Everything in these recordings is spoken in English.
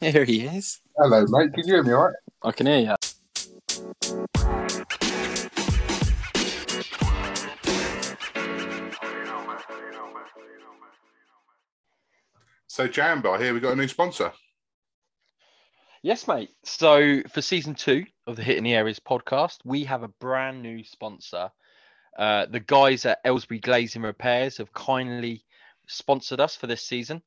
Here he is. Hello, mate. Can you hear me all right? I can hear you. So, Jambar, here we've got a new sponsor. Yes, mate. So for season two of the Hitting the Areas podcast, we have a brand new sponsor. Uh, the guys at Aylesbury Glazing Repairs have kindly sponsored us for this season.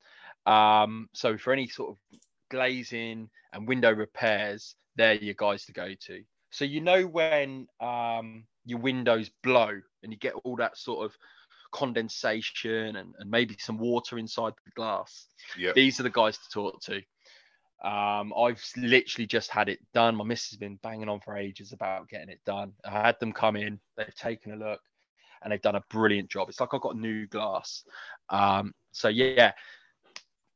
Um, so for any sort of glazing and window repairs, they're your guys to go to. So you know when um, your windows blow and you get all that sort of condensation and, and maybe some water inside the glass. Yep. These are the guys to talk to. Um, I've literally just had it done. My missus has been banging on for ages about getting it done. I had them come in, they've taken a look, and they've done a brilliant job. It's like I've got new glass. Um, so yeah,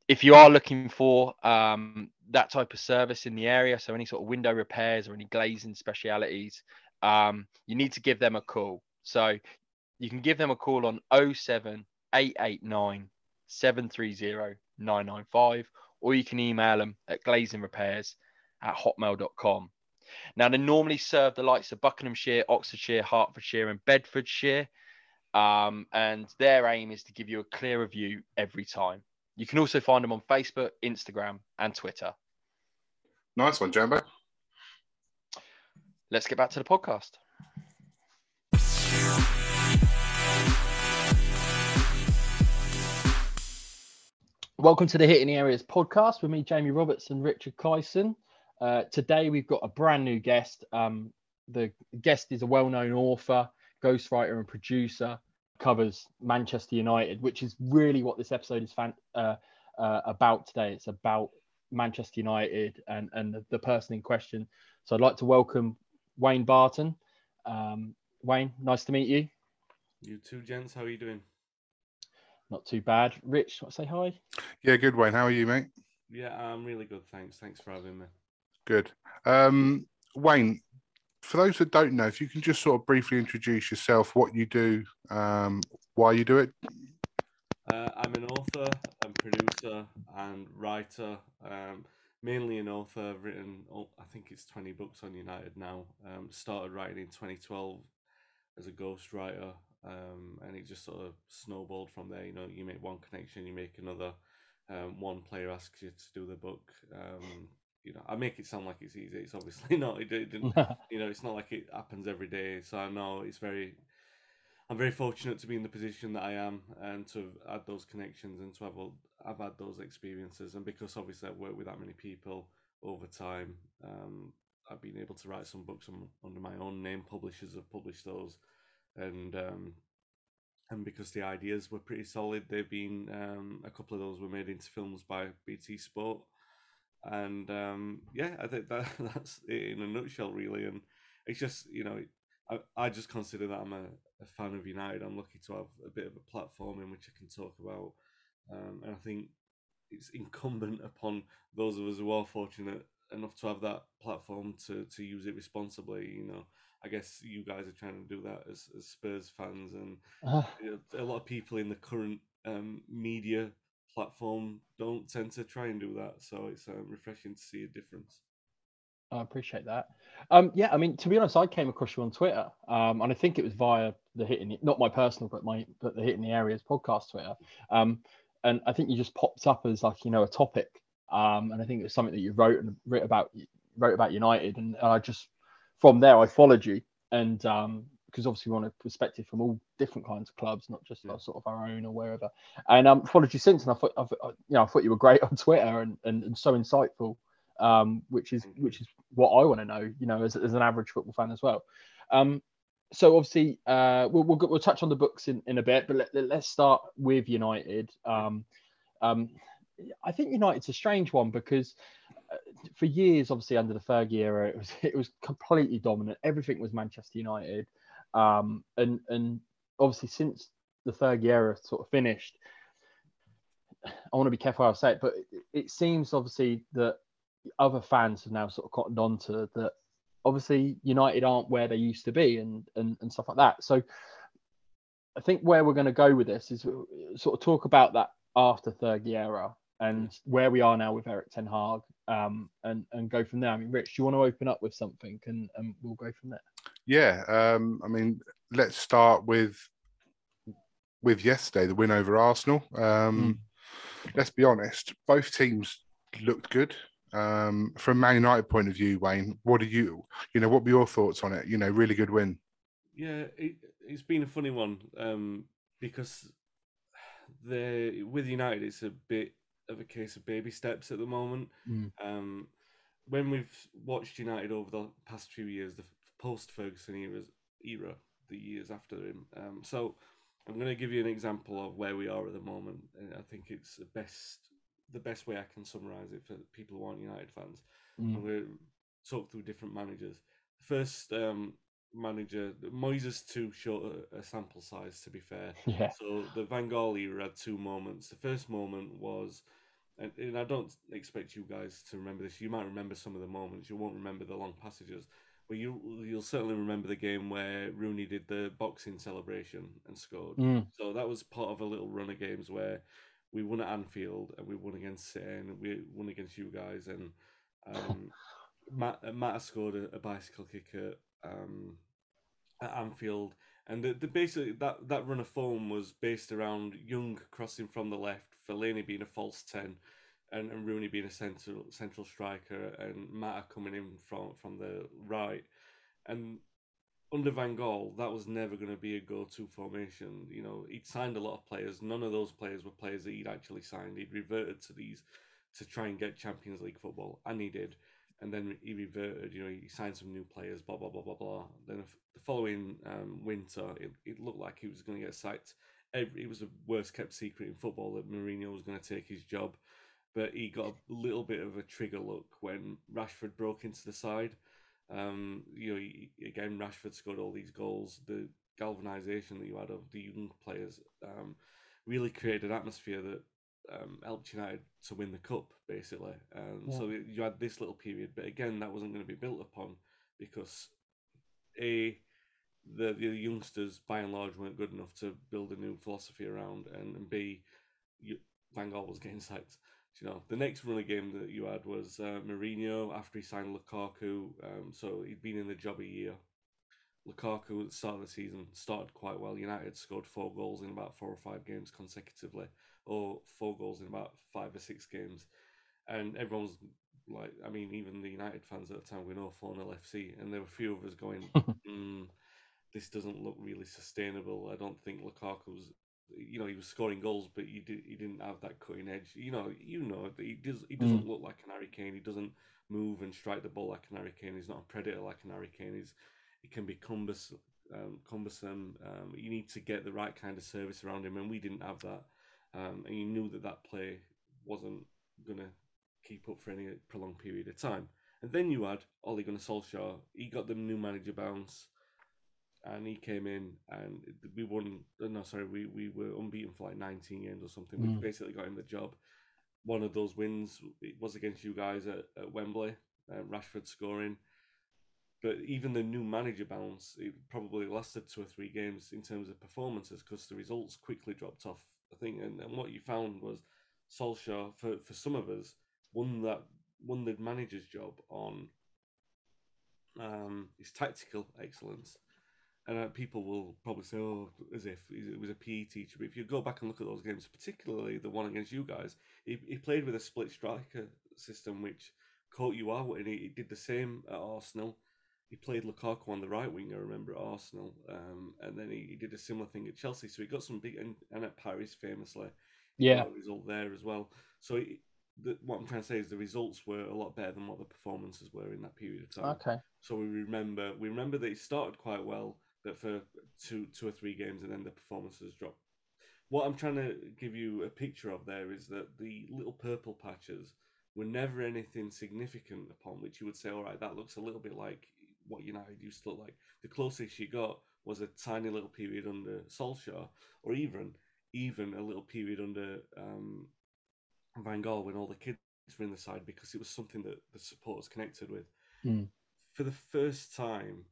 if you are looking for um, that type of service in the area, so any sort of window repairs or any glazing specialities, um, you need to give them a call. So you can give them a call on 07889 730 995 or you can email them at glazingrepairs at hotmail.com. Now, they normally serve the likes of Buckinghamshire, Oxfordshire, Hertfordshire, and Bedfordshire. Um, and their aim is to give you a clearer view every time. You can also find them on Facebook, Instagram, and Twitter. Nice one, Jambo. Let's get back to the podcast. Welcome to the Hitting the Areas podcast with me, Jamie Roberts and Richard Kyson. Uh, today we've got a brand new guest. Um, the guest is a well-known author, ghostwriter, and producer. Covers Manchester United, which is really what this episode is fan- uh, uh, about today. It's about Manchester United and and the, the person in question. So I'd like to welcome Wayne Barton. Um, Wayne, nice to meet you. You too, gents, how are you doing? Not too bad. Rich, want to say hi? Yeah, good, Wayne. How are you, mate? Yeah, I'm really good, thanks. Thanks for having me. Good. Um, Wayne, for those that don't know, if you can just sort of briefly introduce yourself, what you do, um, why you do it. Uh, I'm an author and producer and writer. Um, mainly an author. I've written, oh, I think it's 20 books on United now. Um, started writing in 2012 as a ghostwriter, um, and it just sort of snowballed from there. You know, you make one connection, you make another. Um, one player asks you to do the book. You know, I make it sound like it's easy. It's obviously not. It, it didn't. you know, it's not like it happens every day. So I know it's very. I'm very fortunate to be in the position that I am and to have had those connections and to have I've had those experiences and because obviously I've worked with that many people over time, um, I've been able to write some books on, under my own name. Publishers have published those, and um, and because the ideas were pretty solid, they've been um, a couple of those were made into films by BT Sport, and um, yeah, I think that that's it in a nutshell, really. And it's just you know, I, I just consider that I'm a, a fan of United. I'm lucky to have a bit of a platform in which I can talk about, um, and I think it's incumbent upon those of us who are fortunate enough to have that platform to to use it responsibly. You know, I guess you guys are trying to do that as, as Spurs fans, and Uh, know, a lot of people in the current um, media platform don't tend to try and do that. So it's um, refreshing to see a difference. I appreciate that. Um, yeah, I mean, to be honest, I came across you on Twitter, um, and I think it was via the hitting, not my personal, but my but the hitting the areas podcast Twitter. Um, and I think you just popped up as like you know a topic, um, and I think it was something that you wrote and wrote about wrote about United, and, and I just from there I followed you, and um, because obviously we want a perspective from all different kinds of clubs, not just Yeah. our, sort of our own or wherever. And um, followed you since, and I thought, I you know, I thought you were great on Twitter and, and, and so insightful um, which is which is what I want to know, you know, as, as an average football fan as well. Um, so obviously, uh, we'll, we'll we'll touch on the books in, in a bit, but let, let, us start with United. Um, um, I think United's a strange one because uh, for years, obviously under the Fergie era, it was it was completely dominant. Everything was Manchester United, um, and and obviously since the Fergie era sort of finished, I want to be careful how I say it, but it, it seems obviously that other fans have now sort of cottoned on to that. Obviously, United aren't where they used to be, and and, and stuff like that. So, I think where we're going to go with this is sort of talk about that after Fergie era, and where we are now with Erik Ten Hag, um, and and go from there. I mean, Rich, do you want to open up with something, and and we'll go from there. Yeah, um, I mean, let's start with with yesterday, the win over Arsenal. Um, Let's be honest, both teams looked good. Um, from Man United point of view, Wayne, what are you, you know, what were your thoughts on it? You know, really good win. Yeah, it, it's been a funny one um, because the with United, it's a bit of a case of baby steps at the moment. Mm. Um, when we've watched United over the past few years, the post Ferguson era, era, the years after him. Um, so I'm going to give you an example of where we are at the moment, and I think it's the best the best way I can summarize it for people who aren't United fans. Mm. I'm going to talk through different managers. First um, manager, Moyes's too short a, a sample size, to be fair. Yeah. So the Van Gaal era had two moments. The first moment was, and, and I don't expect you guys to remember this. You might remember some of the moments. You won't remember the long passages, but you you'll certainly remember the game where Rooney did the boxing celebration and scored. Mm. So that was part of a little run of games where we won at Anfield and we won against and we won against you guys and um, Matt uh, Matt scored a, a bicycle kick at, um, at Anfield and the, the basically that, that run of form was based around Young crossing from the left, Fellaini being a false ten, and, and Rooney being a central central striker, and Mata coming in from from the right, and under Van Gaal, that was never going to be a go-to formation. You know, he'd signed a lot of players. None of those players were players that he'd actually signed. He'd reverted to these to try and get Champions League football, and he did. And then he reverted. You know, he signed some new players. Blah blah blah blah blah. Then the following um, winter, it, it looked like he was going to get sacked. Every, it was the worst kept secret in football that Mourinho was going to take his job, but he got a little bit of a trigger look when Rashford broke into the side. Um, you know, he, again, Rashford scored all these goals. The galvanization that you had of the young players um, really created an atmosphere that um, helped United to win the cup, basically. Um, Yeah. So you had this little period, but again, that wasn't going to be built upon because a the the youngsters by and large weren't good enough to build a new philosophy around, and, and b you, Van Gaal was getting sacked. You know, the next run of game that you had was uh, Mourinho after he signed Lukaku. Um, so he'd been in the job a year. Lukaku at the start of the season started quite well. United scored four goals in about four or five games consecutively, or four goals in about five or six games. And everyone's like, I mean, even the United fans at the time, we know 4 0 FC, and there were a few of us going, mm, this doesn't look really sustainable. I don't think Lukaku's you know, he was scoring goals, but he did he didn't have that cutting edge. You know, you know, he does he doesn't look like an Harry Kane. He doesn't move and strike the ball like an Harry Kane. He's not a predator like an Harry Kane. He's he can be cumbersome. Um, cumbersome. Um, you need to get the right kind of service around him, and we didn't have that. Um, and you knew that that play wasn't gonna keep up for any prolonged period of time. And then you had Ole Gunnar Solskjaer. He got the new manager bounce and he came in and we won. No, sorry, we, we were unbeaten for like 19 games or something, which Mm. basically got him the job. One of those wins it was against you guys at, at Wembley, uh, Rashford scoring. But even the new manager bounce, it probably lasted two or three games in terms of performances because the results quickly dropped off. I think, and, and what you found was Solskjaer, for, for some of us, won that won the manager's job on um, his tactical excellence and uh, people will probably say, "Oh, as if it was a PE teacher." But if you go back and look at those games, particularly the one against you guys, he, he played with a split striker system, which caught you out, and he, he did the same at Arsenal. He played Lukaku on the right wing, I remember at Arsenal, um, and then he, he did a similar thing at Chelsea. So he got some big, and, and at Paris famously, Yeah. result there as well. So he, the, what I'm trying to say is the results were a lot better than what the performances were in that period of time. Okay. So we remember we remember that he started quite well, but for two two or three games, and then the performances drop. What I'm trying to give you a picture of there is that the little purple patches were never anything significant upon which you would say, all right, that looks a little bit like what United used to look like. The closest you got was a tiny little period under Solskjaer, or even even a little period under um, Van Gaal when all the kids were in the side because it was something that the supporters connected with. Hmm. For the first time,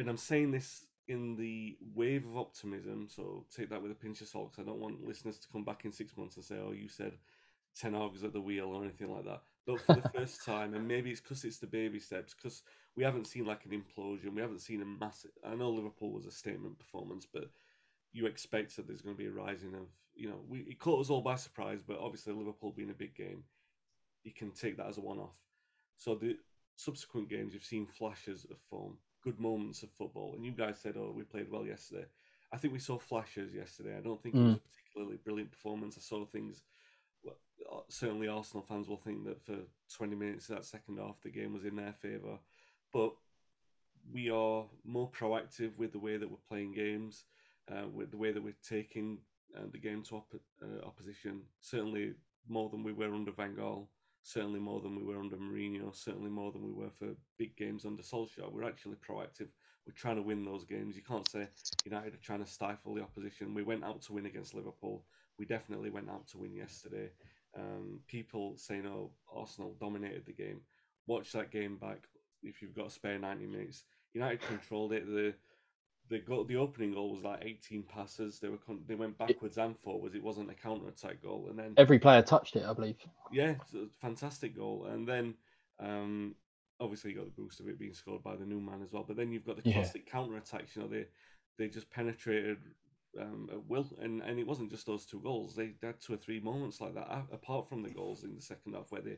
and I'm saying this in the wave of optimism, so take that with a pinch of salt. 'cause I don't want listeners to come back in six months and say, "Oh, you said Ten Hag's at the wheel or anything like that. But for the first time, and maybe it's because it's the baby steps, because we haven't seen like an implosion, we haven't seen a massive. I know Liverpool was a statement performance, but you expect that there's going to be a rising of, you know, we, it caught us all by surprise, but obviously Liverpool being a big game, you can take that as a one off. So the subsequent games, you've seen flashes of form, good moments of football. And you guys said, oh, we played well yesterday. I think we saw flashes yesterday. I don't think it was a particularly brilliant performance. I saw things. Uh, certainly, Arsenal fans will think that for 20 minutes of that second half, the game was in their favour. But we are more proactive with the way that we're playing games, uh, with the way that we're taking uh, the game to op- uh, opposition. Certainly more than we were under Van Gaal. Certainly more than we were under Mourinho. Certainly more than we were for big games under Solskjaer. We're actually proactive. We're trying to win those games. You can't say United are trying to stifle the opposition. We went out to win against Liverpool. We definitely went out to win yesterday. Um, people saying, "Oh, Arsenal dominated the game." Watch that game back if you've got spare ninety minutes. United controlled it. The the goal, the opening goal was like eighteen passes. They were con- they went backwards and forwards. It wasn't a counter attack goal. And then Every player touched it, I believe. yeah, fantastic goal. And then um, obviously you got the boost of it being scored by the new man as well. But then you've got the Yeah. classic counter attacks. You know, they they just penetrated um, at will, and and it wasn't just those two goals. They, had two or three moments like that, a- apart from the goals in the second half where they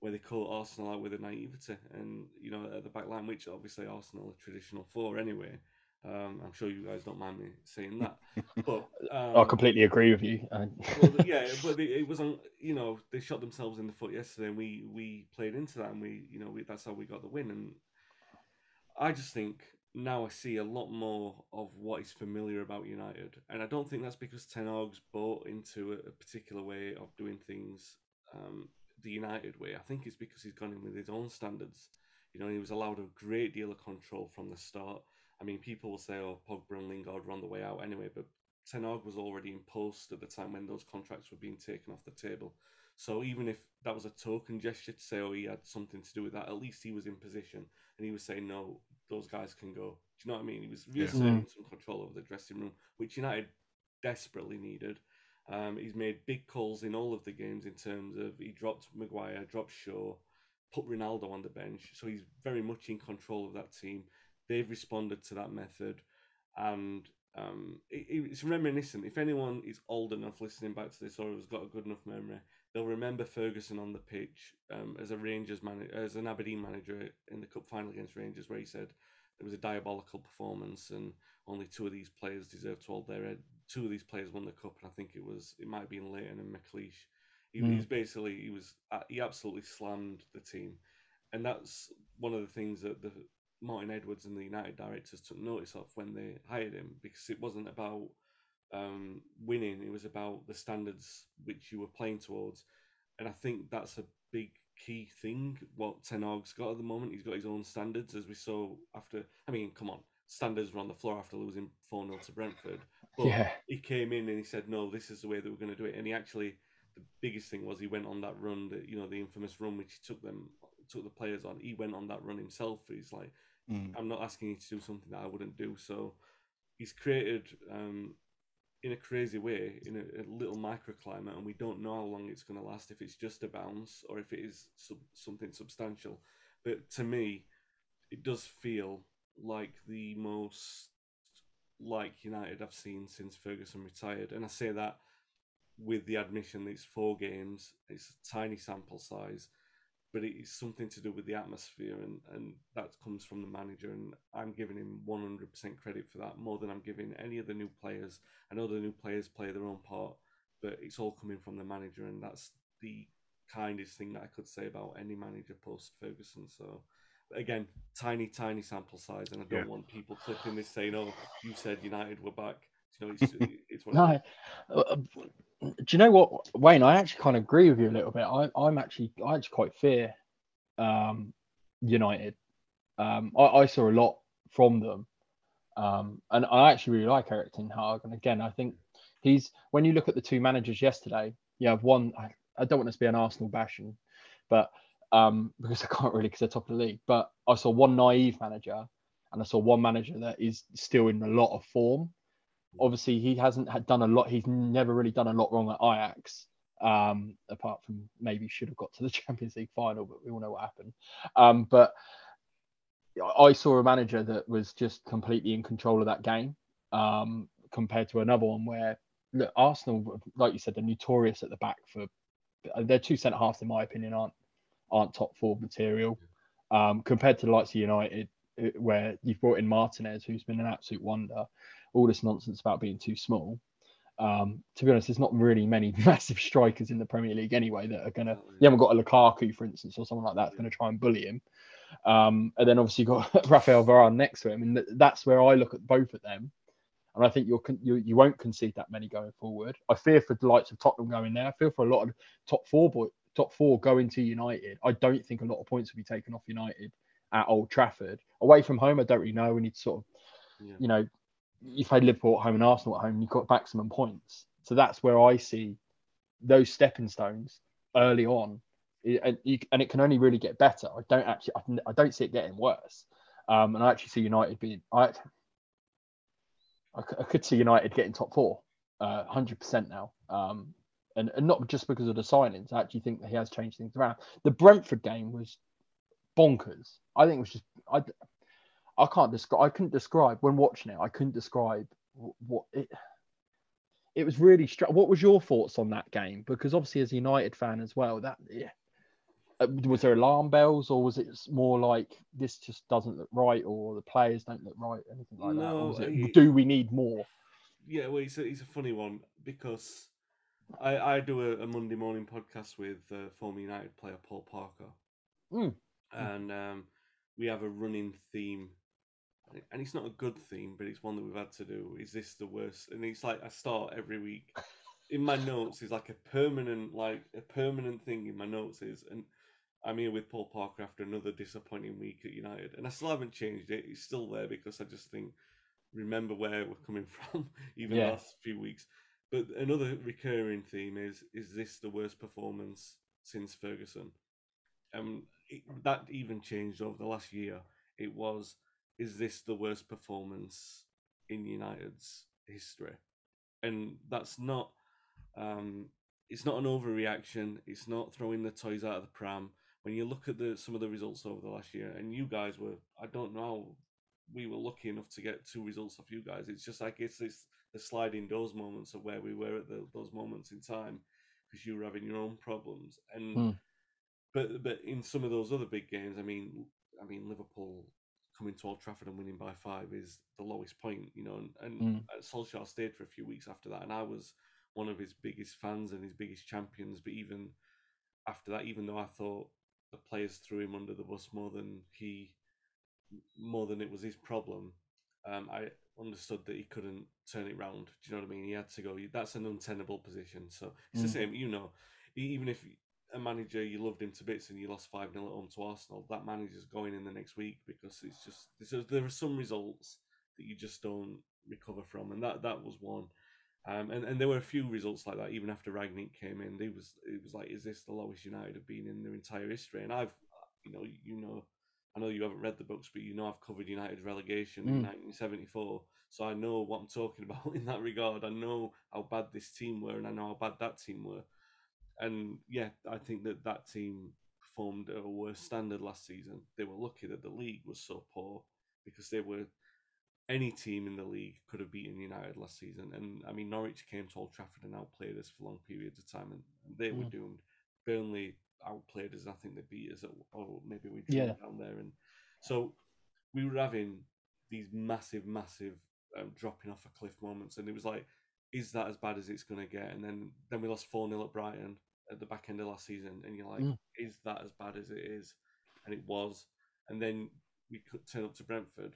where they caught Arsenal out with a naivety, and you know at the back line, which obviously Arsenal are traditional for anyway. Um, I'm sure you guys don't mind me saying that, but um, I completely agree with you. Well, yeah, but it, it wasn't. You know, they shot themselves in the foot yesterday, and we we played into that, and we, you know, we, that's how we got the win. And I just think now I see a lot more of what is familiar about United, and I don't think that's because Ten Hag's bought into a, a particular way of doing things, um, the United way. I think it's because he's gone in with his own standards. You know, he was allowed a great deal of control from the start. I mean, people will say, "Oh, Pogba and Lingard were on the way out anyway," but Ten Hag was already in post at the time when those contracts were being taken off the table. So even if that was a token gesture to say, "Oh, he had something to do with that," at least he was in position and he was saying, "No, those guys can go." Do you know what I mean? He was Yeah. reasserting some control over the dressing room, which United desperately needed. Um, he's made big calls in all of the games in terms of he dropped Maguire, dropped Shaw, put Ronaldo on the bench. So he's very much in control of that team. They've responded to that method, and um, it, it's reminiscent. If anyone is old enough listening back to this or has got a good enough memory, they'll remember Ferguson on the pitch um, as a Rangers manager, as an Aberdeen manager in the cup final against Rangers, where he said it was a diabolical performance and only two of these players deserve to hold their head. Two of these players won the cup, and I think it was it might have been Leighton and McLeish. He, Mm. was basically he was uh, he absolutely slammed the team, and that's one of the things that the Martin Edwards and the United directors took notice of when they hired him because it wasn't about um, winning; it was about the standards which you were playing towards, and I think that's a big key thing. What Ten Hag's got at the moment, he's got his own standards, as we saw after. I mean, come on, standards were on the floor after losing four 0 to Brentford, but yeah, he came in and he said, "No, this is the way that we're going to do it." And he actually, the biggest thing was he went on that run, that you know, the infamous run which he took them, took the players on. He went on that run himself. He's like, Mm. "I'm not asking you to do something that I wouldn't do." So he's created, um, in a crazy way, in a, a little microclimate, and we don't know how long it's going to last. If it's just a bounce or if it is sub- something substantial, but to me, it does feel like the most like United I've seen since Ferguson retired. And I say that with the admission that it's four games, it's a tiny sample size, but it's something to do with the atmosphere, and, and that comes from the manager. And I'm giving him 100% credit for that more than I'm giving any of the new players. I know the new players play their own part, but it's all coming from the manager, and that's the kindest thing that I could say about any manager post Ferguson. So, again, tiny, tiny sample size, and I don't Yeah. want people clipping this saying, "Oh, you said United were back." You know, it's it's no. Uh, do you know what, Wayne? I actually kind of agree with you a little bit. I, I'm actually, I actually quite fear um, United. Um, I, I saw a lot from them, um, and I actually really like Erik Ten Hag. And again, I think he's when you look at the two managers yesterday, you have one. I, I don't want this to be an Arsenal bashing, but um, because I can't really because they're top of the league. But I saw one naive manager, and I saw one manager that is still in a lot of form. Obviously, he hasn't had done a lot. He's never really done a lot wrong at Ajax. Um, apart from maybe should have got to the Champions League final, but we all know what happened. Um, but I saw a manager that was just completely in control of that game um, compared to another one where look, Arsenal, like you said, they're notorious at the back for their two centre halves, in my opinion, aren't aren't top four material um, compared to the likes of United, where you've brought in Martinez, who's been an absolute wonder. All this nonsense about being too small. Um, to be honest, there's not really many massive strikers in the Premier League anyway that are gonna. You haven't got a Lukaku, for instance, or someone like that that's gonna try and bully him. Um, and then obviously you've got Rafael Varane next to him, and that's where I look at both of them. And I think you'll you you won't concede that many going forward. I fear for the likes of Tottenham going there. I feel for a lot of top four boy, top four going to United. I don't think a lot of points will be taken off United at Old Trafford. Away from home, I don't really know. We need to sort of, yeah. you know, you played Liverpool at home and Arsenal at home, you've got maximum points. So that's where I see those stepping stones early on, and, you, and it can only really get better. I don't actually, I, don't see it getting worse. Um, and I actually see United being, I, I, could see United getting top four, uh, hundred percent now. Um, and, and not just because of the signings. I actually think that he has changed things around. The Brentford game was bonkers. I think it was just I. I can't describe. I couldn't describe when watching it. I couldn't describe what it. It was really. Str- what was your thoughts on that game? Because obviously, as a United fan as well, that yeah, uh, was there alarm bells or was it more like this just doesn't look right or the players don't look right, anything like no, that? Or it, do we need more? Yeah, well, it's a, it's a funny one because I, I do a, a Monday morning podcast with uh, former United player Paul Parker, mm. and um, we have a running theme, and it's not a good theme, but it's one that we've had to do. Is this the worst? And it's like I start every week. In my notes is like a permanent, like a permanent thing in my notes is, and I'm here with Paul Parker after another disappointing week at United, and I still haven't changed it. It's still there because I just think remember where we're coming from, even yeah. the last few weeks. But another recurring theme is: is this the worst performance since Ferguson? Um, it, that even changed over the last year. It was: is this the worst performance in United's history? And that's not. Um, it's not an overreaction. It's not throwing the toys out of the pram. When you look at the some of the results over the last year, and you guys were, I don't know, we were lucky enough to get two results off you guys. It's just like it's this the sliding doors moments of where we were at the, those moments in time because you were having your own problems and mm. but but in some of those other big games i mean i mean liverpool coming to old trafford and winning by five is the lowest point you know and, and mm. solskjaer stayed for a few weeks after that and i was one of his biggest fans and his biggest champions but even after that even though i thought the players threw him under the bus more than he more than it was his problem um, I understood that he couldn't turn it round. Do you know what I mean? He had to go. That's an untenable position. So it's mm. the same. You know, even if a manager you loved him to bits and you lost five 0 at home to Arsenal, that manager's going in the next week because it's just there are some results that you just don't recover from, and that that was one. Um, and, and there were a few results like that even after Rangnick came in. It was it was like, is this the lowest United have been in their entire history? And I've, you know, you know, I know you haven't read the books, but you know I've covered United's relegation mm. in 1974, so I know what I'm talking about in that regard. I know how bad this team were, and I know how bad that team were. And yeah, I think that that team performed at a worse standard last season. They were lucky that the league was so poor because they were any team in the league could have beaten United last season. And I mean, Norwich came to Old Trafford and outplayed us for long periods of time, and they mm. were doomed. Burnley outplayed us. I think they beat us, at, or maybe we drew yeah. down there. And so we were having these massive, massive um, dropping off a cliff moments, and it was like, is that as bad as it's going to get? And then then we lost four 0 at Brighton at the back end of last season, and you're like, mm. is that as bad as it is? And it was. And then we could turn up to Brentford.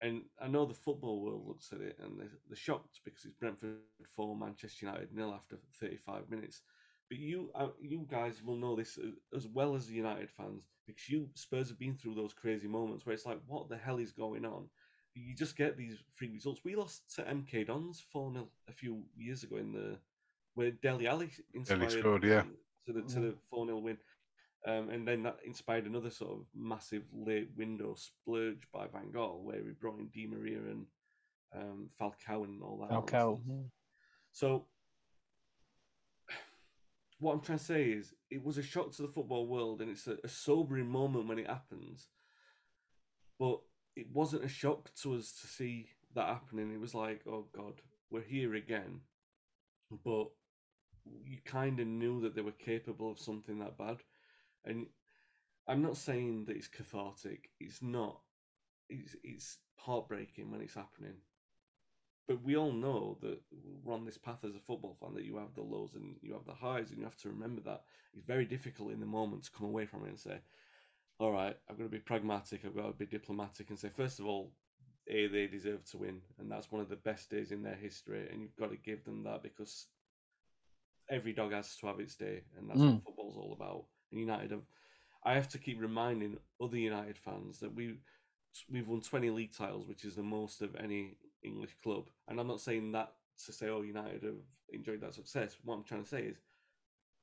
And I know the football world looks at it and they're, they're shocked because it's Brentford 4, Manchester United nil after 35 minutes. But you, uh, you guys will know this as well as the United fans because you Spurs have been through those crazy moments where it's like, what the hell is going on? You just get these free results. We lost to MK Dons four 0 a few years ago in the where Dele Alli inspired scored, yeah. to the to the four 0 win. Um, and then that inspired another sort of massive late window splurge by Van Gaal, where we brought in Di Maria and um, Falcao and all that. Falcao. So what I'm trying to say is, it was a shock to the football world, and it's a, a sobering moment when it happens. But it wasn't a shock to us to see that happening. It was like, oh God, we're here again. But you kind of knew that they were capable of something that bad. And I'm not saying that it's cathartic. It's not. It's it's heartbreaking when it's happening. But we all know that we're on this path as a football fan that you have the lows and you have the highs, and you have to remember that it's very difficult in the moment to come away from it and say, "All right, I've got to be pragmatic. I've got to be diplomatic and say, first of all, a they deserve to win, and that's one of the best days in their history, and you've got to give them that because every dog has to have its day, and that's Mm. what football's all about. And United have, I have to keep reminding other United fans that we we've won 20 league titles, which is the most of any English club. And I'm not saying that to say, oh, United have enjoyed that success. What I'm trying to say is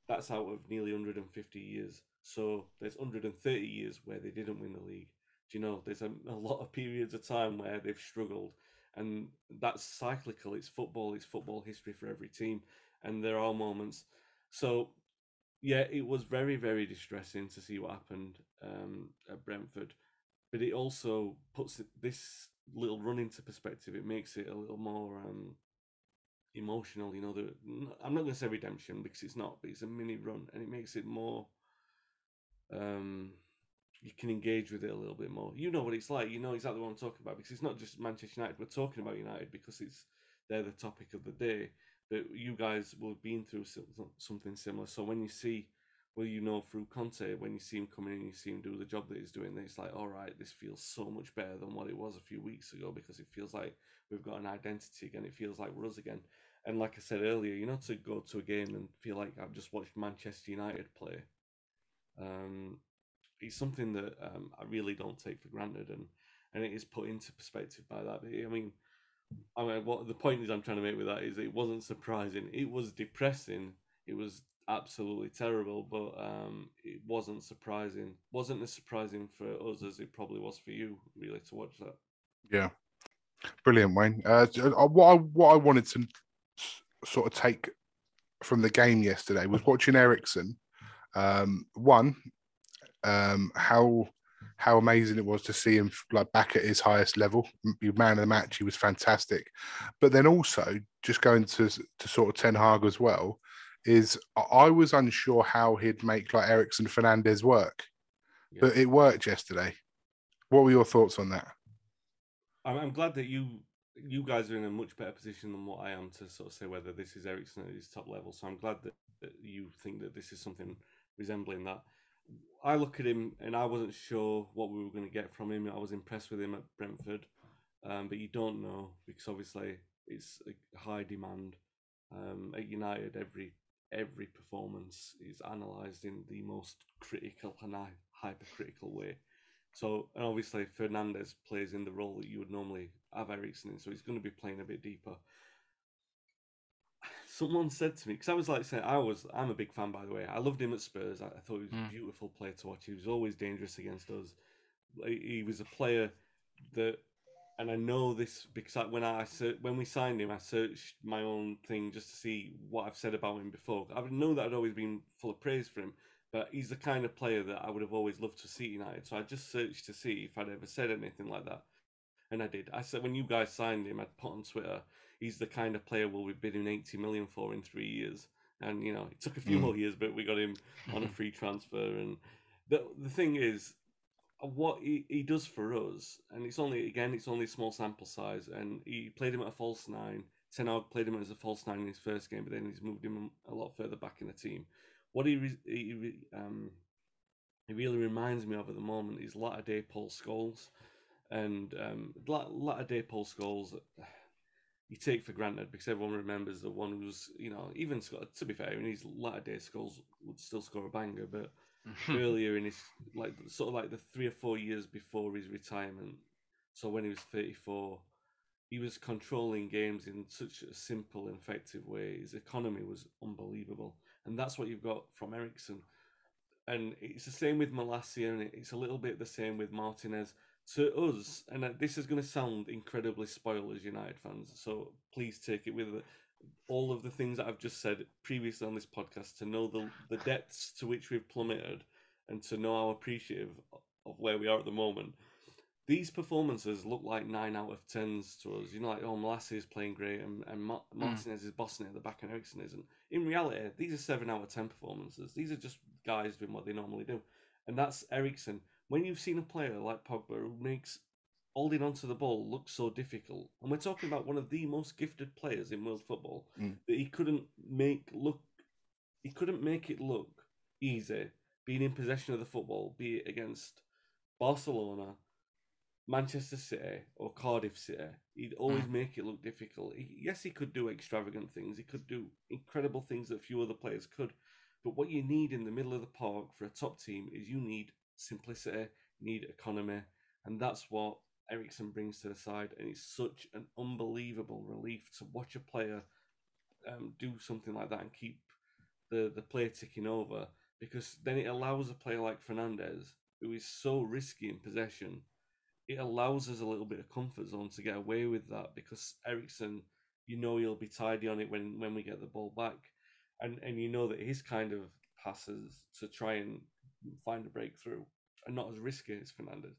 that's out of nearly 150 years. So there's 130 years where they didn't win the league. Do you know, there's a, a lot of periods of time where they've struggled. And that's cyclical. It's football. It's football history for every team. And there are moments. So, yeah, it was very, very distressing to see what happened um, at Brentford but it also puts this little run into perspective. It makes it a little more um, emotional. You know, the, I'm not going to say redemption because it's not, but it's a mini run, and it makes it more. Um, you can engage with it a little bit more. You know what it's like. You know exactly what I'm talking about because it's not just Manchester United. We're talking about United because it's they're the topic of the day. But you guys will have been through something similar. So when you see well, you know through Conte when you see him coming in, you see him do the job that he's doing. It's like, all right, this feels so much better than what it was a few weeks ago because it feels like we've got an identity again. It feels like we're us again. And like I said earlier, you know, to go to a game and feel like I've just watched Manchester United play, um, it's something that um, I really don't take for granted, and and it is put into perspective by that. I mean, I mean, what the point is I'm trying to make with that is it wasn't surprising. It was depressing. It was absolutely terrible, but um, it wasn't surprising. wasn't as surprising for us as it probably was for you, really, to watch that. Yeah, brilliant, Wayne. Uh, uh, what I what I wanted to sort of take from the game yesterday was watching Eriksen. Um, one, um, how how amazing it was to see him like back at his highest level, man of the match. He was fantastic, but then also just going to to sort of Ten Hag as well. Is I- was unsure how he'd make like Eriksen Fernandes work, Yeah. but it worked yesterday. What were your thoughts on that? I'm, I'm glad that you you guys are in a much better position than what I am to sort of say whether this is Eriksen at his top level. So I'm glad that, that you think that this is something resembling that. I look at him and I wasn't sure what we were going to get from him. I was impressed with him at Brentford, um, but you don't know because obviously it's a high demand. Um, at United, every every performance is analysed in the most critical and hypercritical way. So, and obviously, Fernandes plays in the role that you would normally have Eriksen in, so he's going to be playing a bit deeper. Someone said to me, because I was like saying, I was, I'm a big fan, by the way. I loved him at Spurs. I, I thought he was Mm. a beautiful player to watch. He was always dangerous against us. He was a player that, and I know this because I, when I when we signed him, I searched my own thing just to see what I've said about him before. I know that I'd always been full of praise for him, but he's the kind of player that I would have always loved to see United. So I just searched to see if I'd ever said anything like that, and I did. I said when you guys signed him, I'd put on Twitter, he's the kind of player we'll be bidding eighty million for in three years. And you know, it took a few Mm. more years, but we got him on a free transfer. And the the thing is, uh, what he, he does for us, and it's only again, it's only a small sample size, and he played him at a false nine. Ten Hag played him as a false nine in his first game, but then he's moved him a lot further back in the team. What he re- he re- um he really reminds me of at the moment is latter day Paul Scholes, and um la- latter day Paul Scholes. You take for granted because everyone remembers the one who's, you know, even Scott. To be fair, in his latter day Scholes would still score a banger, but earlier in his like sort of like the three or four years before his retirement. So when he was thirty four, he was controlling games in such a simple and effective way. His economy was unbelievable, and that's what you've got from Eriksen. And it's the same with Malacia, and it's a little bit the same with Martinez. To us, and this is going to sound incredibly spoiled as United fans, so please take it with all of the things that I've just said previously on this podcast, to know the the depths to which we've plummeted, and to know how appreciative of where we are at the moment. These performances look like nine out of tens to us. You know, like oh, Malacia is playing great, and, and Ma- hmm. Martinez is bossing it at the back, and Eriksen isn't. In reality, these are seven out of ten performances. These are just guys doing what they normally do, and that's Eriksen. When you've seen a player like Pogba who makes holding onto the ball look so difficult, and we're talking about one of the most gifted players in world football, Mm. that he couldn't make look, he couldn't make it look easy being in possession of the football, be it against Barcelona, Manchester City, or Cardiff City. He'd always make it look difficult. He, yes, he could do extravagant things. He could do incredible things that few other players could. But what you need in the middle of the park for a top team is you need simplicity, need economy, and that's what Eriksen brings to the side. And it's such an unbelievable relief to watch a player um, do something like that and keep the the play ticking over because then it allows a player like Fernandes, who is so risky in possession, it allows us a little bit of comfort zone to get away with that because Eriksen, you know, he'll be tidy on it when when we get the ball back, and and you know that his kind of passes to try and find a breakthrough and not as risky as Fernandes.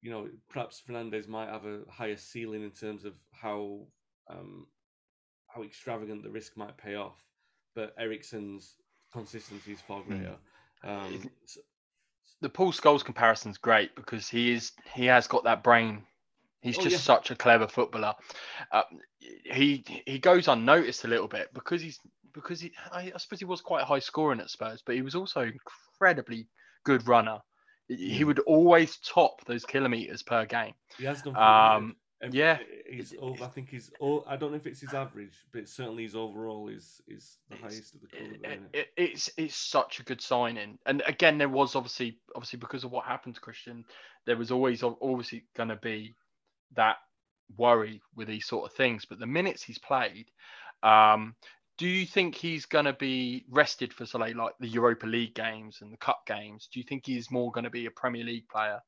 You know, perhaps Fernandes might have a higher ceiling in terms of how um, how extravagant the risk might pay off, but Eriksen's consistency is far greater. Um, so- the Paul Scholes comparison is great because he is he has got that brain. He's Oh, just yeah. such a clever footballer. Uh, he he goes unnoticed a little bit because he's because he I, I suppose he was quite high scoring at Spurs, but he was also incredibly good runner. He- He Mm. would always top those kilometers per game. he has done. Um, yeah. he's over. I think he's. Oh, I don't know if it's his average, but certainly his overall is is the It's- highest of the club. it, it- it's it's such a good signing, and again, there was obviously obviously because of what happened to Christian, there was always obviously going to be that worry with these sort of things. But the minutes he's played, um, do you think he's going to be rested for say like the Europa League games and the Cup games? Do you think he's more going to be a Premier League player?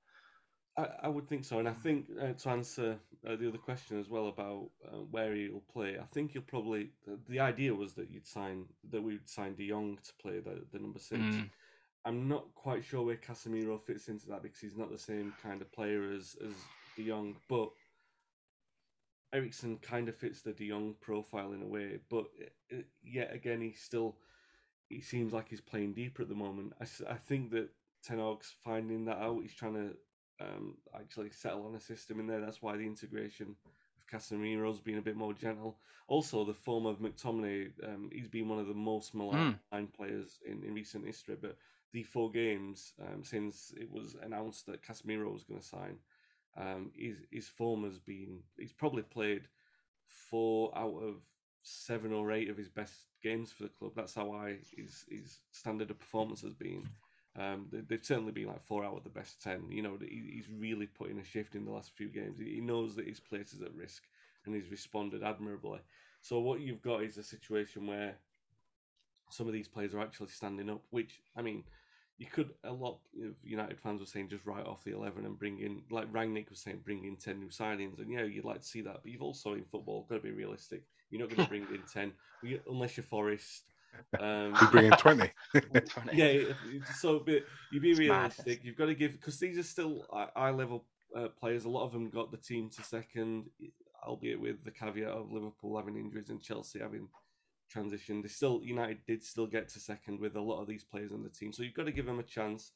I, I would think so, and I think uh, to answer uh, the other question as well about uh, where he'll play, I think he'll probably. The, the idea was that you'd sign that we'd sign De Jong to play the, the number six. Mm. I'm not quite sure where Casemiro fits into that because he's not the same kind of player as as De Jong, but Eriksen kind of fits the De Jong profile in a way. But uh, yet again, he still. He seems like he's playing deeper at the moment. I, I think that Ten Hag's finding that out. He's trying to um, actually settle on a system in there. That's why the integration of Casemiro's been a bit more gentle. Also, the form of McTominay, um, he's been one of the most maligned players in, in recent history. But the four games um, since it was announced that Casemiro was going to sign, um, his his form has been. He's probably played four out of seven or eight of his best games for the club. That's how high his his standard of performance has been. Um, they, they've certainly been like four out of the best ten. You know, he, he's really put in a shift in the last few games. He knows that his place is at risk, and he's responded admirably. So what you've got is a situation where some of these players are actually standing up. Which I mean, you could a lot of United fans were saying just write off the eleven and bring in like Rangnick was saying bring in ten new signings, and yeah, you'd like to see that, but you've also in football got to be realistic. You're not going to bring in ten unless you're Forest. Um, We bring in 20. yeah, it- it- so but you be It's realistic. madness. You've got to give because these are still high level uh, players. A lot of them got the team to second, albeit with the caveat of Liverpool having injuries and Chelsea having transitioned. They still United did still get to second with a lot of these players in the team. So you've got to give them a chance,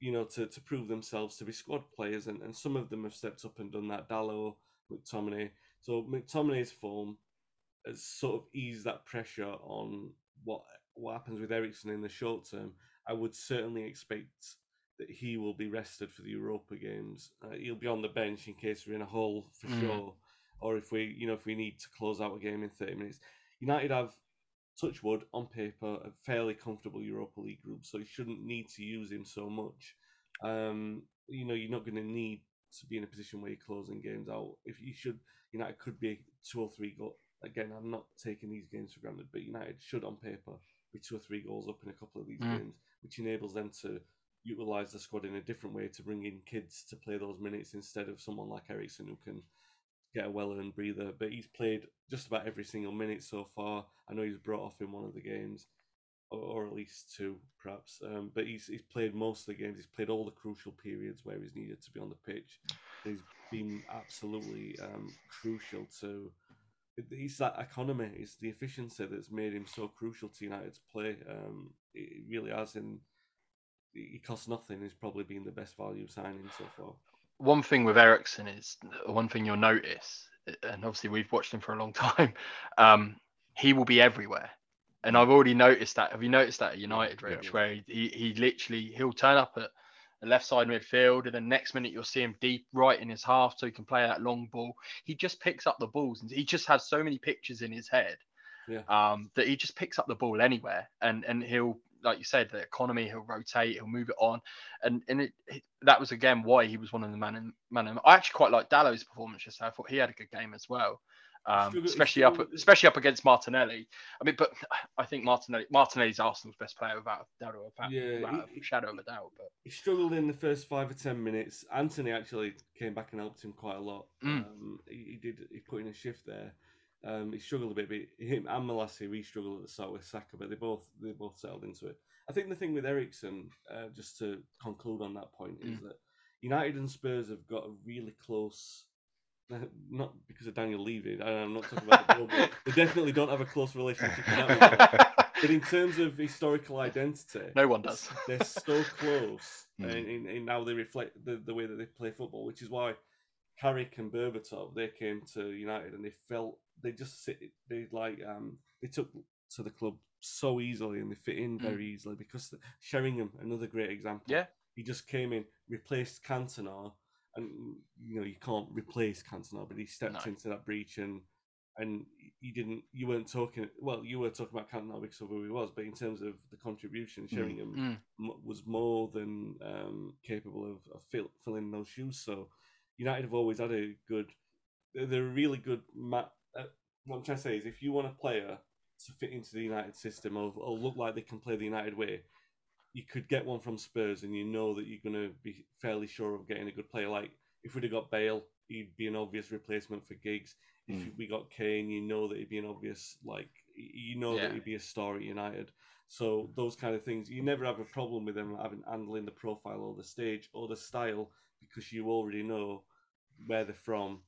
you know, to, to prove themselves to be squad players, and, and some of them have stepped up and done that. Dalot, McTominay. So McTominay's form has sort of eased that pressure on what what happens with Eriksen in the short term. I would certainly expect that he will be rested for the Europa games. Uh, he'll be on the bench in case we're in a hole for Mm. sure, or if we, you know, if we need to close out a game in thirty minutes. United have touch wood on paper a fairly comfortable Europa League group, so you shouldn't need to use him so much. Um, you know, you're not going to need to be in a position where you're closing games out. If you should, United could be two or three goals. Again, I'm not taking these games for granted, but United should, on paper, be two or three goals up in a couple of these Mm. games, which enables them to utilize the squad in a different way to bring in kids to play those minutes instead of someone like Eriksen who can get a well-earned breather. But he's played just about every single minute so far. I know he's brought off in one of the games, or, at least two, perhaps. Um, but he's he's played most of the games. He's played all the crucial periods where he's needed to be on the pitch. He's been absolutely um, crucial to. He's that economy. It's the efficiency that's made him so crucial to United's play. Um, it really has, and he costs nothing. He's probably been the best value signing so far. One thing with Eriksen is one thing you'll notice, and obviously we've watched him for a long time. Um, he will be everywhere, and I've already noticed that. Have you noticed that at United, Rich, Yeah. where he, he he literally he'll turn up at the left side midfield, and then next minute you'll see him deep right in his half, so he can play that long ball. He just picks up the balls, and he just has so many pictures in his head Yeah. um, that he just picks up the ball anywhere, and and he'll like you said, the economy, he'll rotate, he'll move it on, and and it, it that was again why he was one of the man in man. In, I actually quite liked Dalot's performance yesterday. I thought he had a good game as well. Um, especially up, especially up against Martinelli. I mean, but I think Martinelli, Martinelli's Arsenal's best player without a doubt, without, Yeah, without he- a shadow of a doubt. But he struggled in the first five or ten minutes. Antony actually came back and helped him quite a lot. Mm. Um, he, he did. He put in a shift there. Um, he struggled a bit, but him and Malacia, we struggled at the start with Saka, but they both they both settled into it. I think the thing with Eriksen, uh, just to conclude on that point, is that United and Spurs have got a really close. Not because of Daniel Levy. I'm not talking about the club, but they definitely don't have a close relationship. in. But in terms of historical identity, no one does. they're so close Mm. in, in, in how they reflect the, the way that they play football, which is why Carrick and Berbatov they came to United and they felt they just sit they like um they took to the club so easily and they fit in very easily because the, Sheringham another great example Yeah. he just came in replaced Cantona and you know you can't replace Cantona but he stepped No. into that breach and and you didn't you weren't talking well you were talking about Cantona because of who he was but in terms of the contribution Sheringham Mm. m- was more than um, capable of, of fill, filling those shoes. So United have always had a good, they're, a really good. Ma- uh, what I'm trying to say is, if you want a player to fit into the United system or, or look like they can play the United way, you could get one from Spurs, and you know that you're going to be fairly sure of getting a good player. Like if we'd have got Bale, he'd be an obvious replacement for Giggs. If Mm. we got Kane, you know that he'd be an obvious like you know Yeah. that he'd be a star at United. So those kind of things, you never have a problem with them having handling the profile or the stage or the style because you already know where they're from.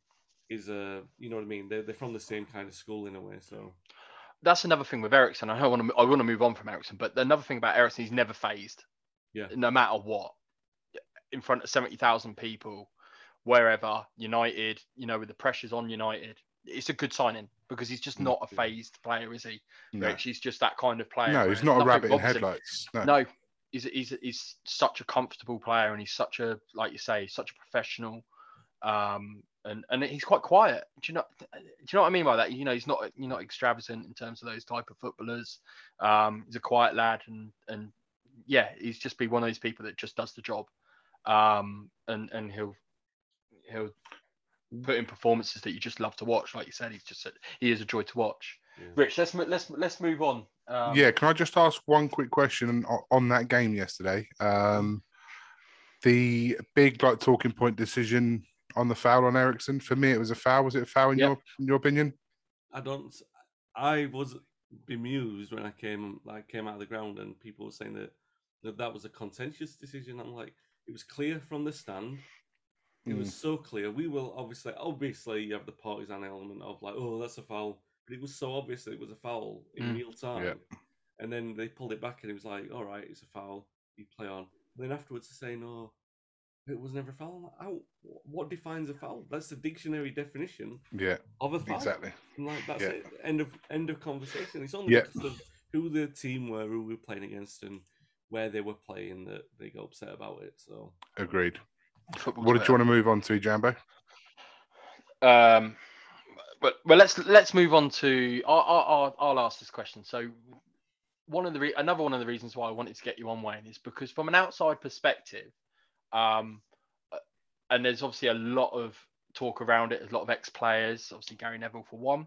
Is a you know what I mean? They're they're from the same kind of school in a way. So That's another thing with Eriksen. I don't want to. I want to move on from Eriksen, but another thing about Eriksen, he's never phased. Yeah. No matter what, in front of seventy thousand people, wherever United, you know, with the pressures on United, it's a good signing because he's just Mm, not a phased player, is he? No, Rich? He's just that kind of player. no he's not a rabbit in headlights. No. No, he's he's he's such a comfortable player, and he's such a like you say, such a professional. Um, and and he's quite quiet. Do you know? Do you know what I mean by that? You know, he's not you're not extravagant in terms of those type of footballers. Um, he's a quiet lad, and and yeah, he's just be one of those people that just does the job. Um, and and he'll he'll put in performances that you just love to watch. Like you said, he's just a, he is a joy to watch. yeah. Rich, let's let's let's move on. Um, yeah, can I just ask one quick question on, on that game yesterday? Um, the big like talking point decision on the foul on Eriksen. For me, it was a foul. Was it a foul in Yeah. your in your opinion? I don't. I was bemused when I came like came out of the ground and people were saying that that, that was a contentious decision. I'm like, it was clear from the stand. It was so clear. We will obviously, obviously, you have the partisan element of like, oh, that's a foul, but it was so obvious that it was a foul in Mm. real time. And then they pulled it back, and it was like, all right, it's a foul. You play on. And then afterwards, they say, no, it was never a foul. Like, How, what defines a foul? That's the dictionary definition Yeah, of a foul. exactly. And like that's Yeah. it. End of end of conversation. It's only Yeah. because of who the team were, who we were playing against, and where they were playing that they got upset about it. So Agreed. What did you want to move on to, Jambo? Um, but well, let's let's move on to. I'll, I'll, I'll ask this question. So, one of the re- another one of the reasons why I wanted to get you on Wayne is because from an outside perspective, um, uh, and there's obviously a lot of talk around it. There's a lot of ex-players, obviously Gary Neville for one,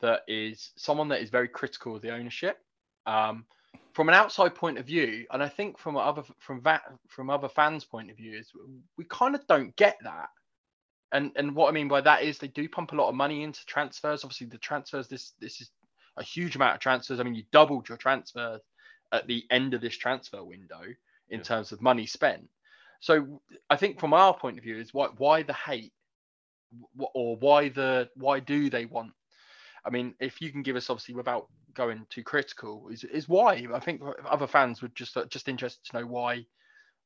that is someone that is very critical of the ownership. Um, from an outside point of view, and I think from other from that from other fans' point of view, is we kind of don't get that and and what I mean by that is they do pump a lot of money into transfers. Obviously, the transfers this this is a huge amount of transfers. I mean, you doubled your transfers at the end of this transfer window in Yeah. terms of money spent. So I think from our point of view is why why the hate or why the why do they want? I mean, if you can give us obviously without going too critical, is is why I think other fans would just uh, just interested to know why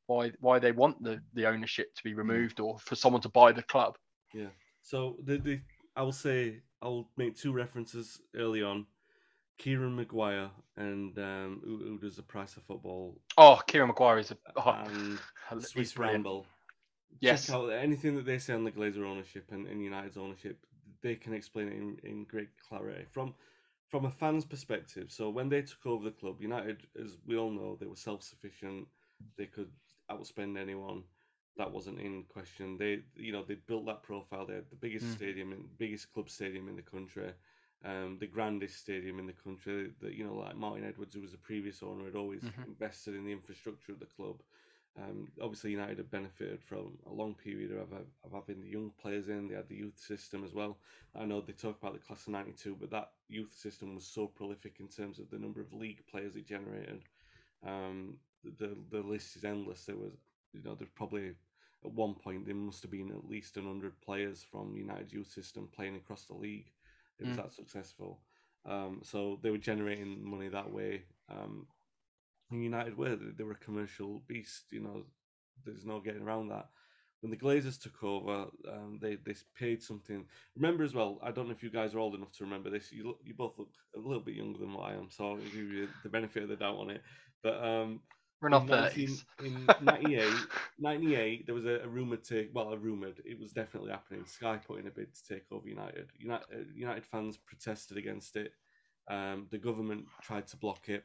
why why they want the the ownership to be removed or for someone to buy the club. Yeah. So the, the I will say I'll make two references early on. Kieran Maguire and um, who, who does the price of football Oh, Kieran Maguire is a oh, and Swiss. Ramble. Yes. Check out anything that they say on the Glazer ownership and, and United's ownership. They can explain it in, in great clarity from from a fan's perspective. So when they took over the club, United, as we all know, they were self sufficient. They could outspend anyone. That wasn't in question. They, you know, they built that profile. They had the biggest Mm. stadium, biggest club stadium in the country, um, the grandest stadium in the country. That you know, like Martin Edwards, who was the previous owner, had always Mhm. invested in the infrastructure of the club. Um, obviously, United have benefited from a long period of, of having the young players in. They had the youth system as well. I know they talk about the class of '92, but that youth system was so prolific in terms of the number of league players it generated. Um, the the list is endless. There was, you know, there's probably at one point there must have been at least hundred players from United's youth system playing across the league. It was Mm. that successful. Um, so they were generating money that way. Um, and United were they they were a commercial beast. You know, there's no getting around that. When the Glazers took over, um, they they paid something. Remember as well. I don't know if you guys are old enough to remember this. You look, you both look a little bit younger than what I am, so I'll give you the benefit of the doubt on it. But um, We're not in 19 in 98, 98, there was a, a rumored take. Well, a rumored. It was definitely happening. Sky put in a bid to take over United. United, uh, United fans protested against it. Um, the government tried to block it,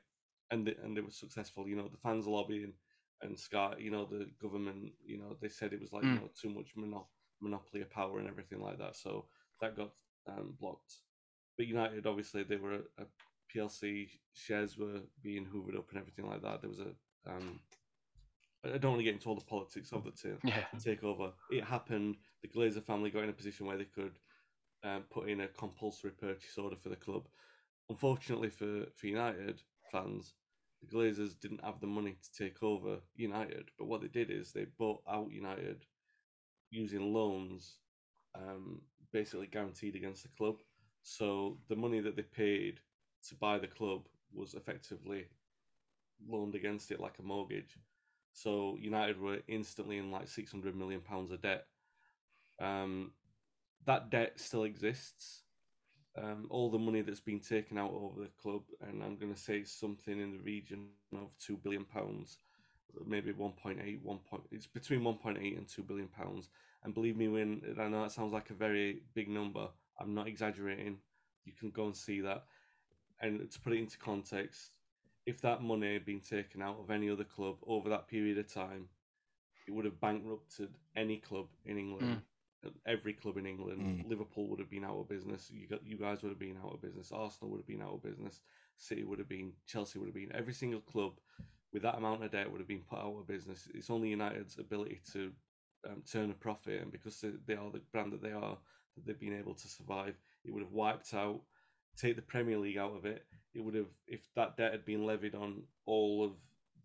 and they, and they were successful. You know, the fans lobbying and Sky. You know, the government. You know, they said it was like you Mm. know too much mono- monopoly of power and everything like that. So that got um, blocked. But United, obviously, they were a, a PLC shares were being hoovered up and everything like that. There was a um, I don't want to get into all the politics of the ta- Yeah. takeover. It happened. The Glazer family got in a position where they could um, put in a compulsory purchase order for the club. Unfortunately for, for United fans, the Glazers didn't have the money to take over United. But what they did is they bought out United using loans, um, basically guaranteed against the club. So the money that they paid to buy the club was effectively loaned against it like a mortgage. So United were instantly in like six hundred million pounds of debt. Um, that debt still exists. Um, all the money that's been taken out over the club, and I'm going to say something in the region of two billion pounds, maybe 1.8, 1. Point, it's between 1.8 and two billion pounds. And believe me, when I know that sounds like a very big number, I'm not exaggerating. You can go and see that. And to put it into context, if that money had been taken out of any other club over that period of time, it would have bankrupted any club in England, every club in England. Mm. Liverpool would have been out of business. You got, you guys would have been out of business. Arsenal would have been out of business. City would have been. Chelsea would have been. Every single club with that amount of debt would have been put out of business. It's only United's ability to um, turn a profit, and because they, they are the brand that they are, that they've been able to survive. It would have wiped out, take the Premier League out of it. It would have, if that debt had been levied on all of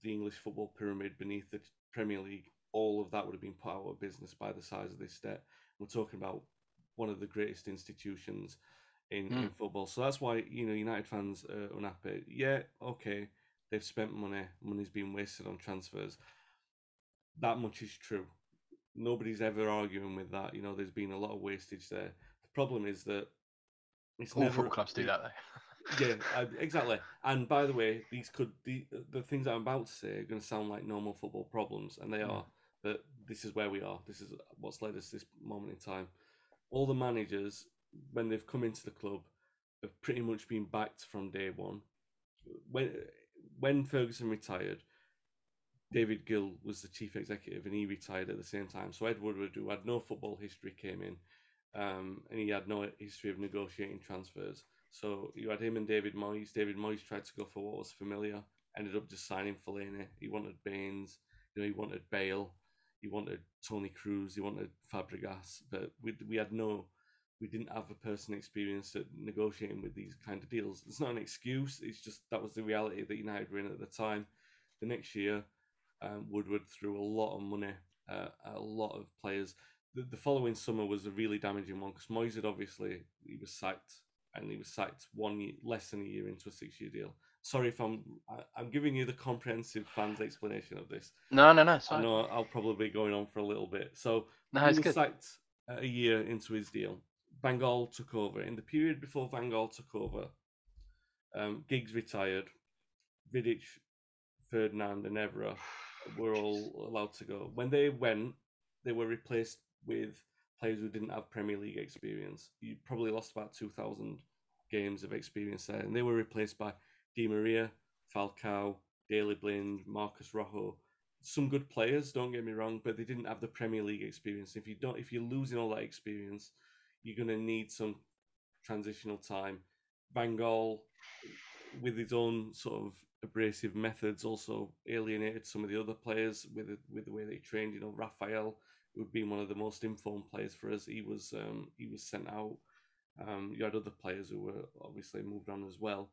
the English football pyramid beneath the Premier League, all of that would have been put out of business by the size of this debt. We're talking about one of the greatest institutions in, in Mm. football. So that's why you know United fans are unhappy. Yeah, okay, they've spent money. Money's been wasted on transfers. That much is true. Nobody's ever arguing with that. You know, there's been a lot of wastage there. The problem is that it's All never football clubs do that though. yeah, uh, exactly. And by the way, these could the the things I'm about to say are going to sound like normal football problems, and they Mm. are. But this is where we are. This is what's led us this moment in time. All the managers, when they've come into the club, have pretty much been backed from day one. When when Ferguson retired, David Gill was the chief executive, and he retired at the same time. So Ed Woodward, who had no football history, came in, um, and he had no history of negotiating transfers. So you had him and David Moyes. David Moyes tried to go for what was familiar, ended up just signing Fellaini. He wanted Baines, you know, he wanted Bale. he wanted Toni Kroos, he wanted Fabregas, but we we had no, we didn't have a person experienced at negotiating with these kind of deals. It's not an excuse. It's just that was the reality that United were in at the time. The next year, um, Woodward threw a lot of money uh, a lot of players. The, the following summer was a really damaging one because Moyes had obviously he was sacked and he was sacked one year, less than a year into a six-year deal. Sorry if I'm I, I'm giving you the comprehensive fans explanation of this. No, no, no. It's I know I'll probably be going on for a little bit. So No, he was good. sacked a year into his deal. Van Gaal took over. In the period before Van Gaal took over, um, Giggs retired. Vidic, Ferdinand, and Evra were all allowed to go. When they went, they were replaced with players who didn't have Premier League experience. You probably lost about 2,000 games of experience there. And they were replaced by Di Maria, Falcao, Daley Blind, Marcos Rojo. Some good players, don't get me wrong, but they didn't have the Premier League experience. If you don't, if you're losing all that experience, you're going to need some transitional time. Van Gaal, with his own sort of abrasive methods, also alienated some of the other players with with the way they trained. You know, Raphael, who had been one of the most informed players for us, he was um, he was sent out. Um, you had other players who were obviously moved on as well.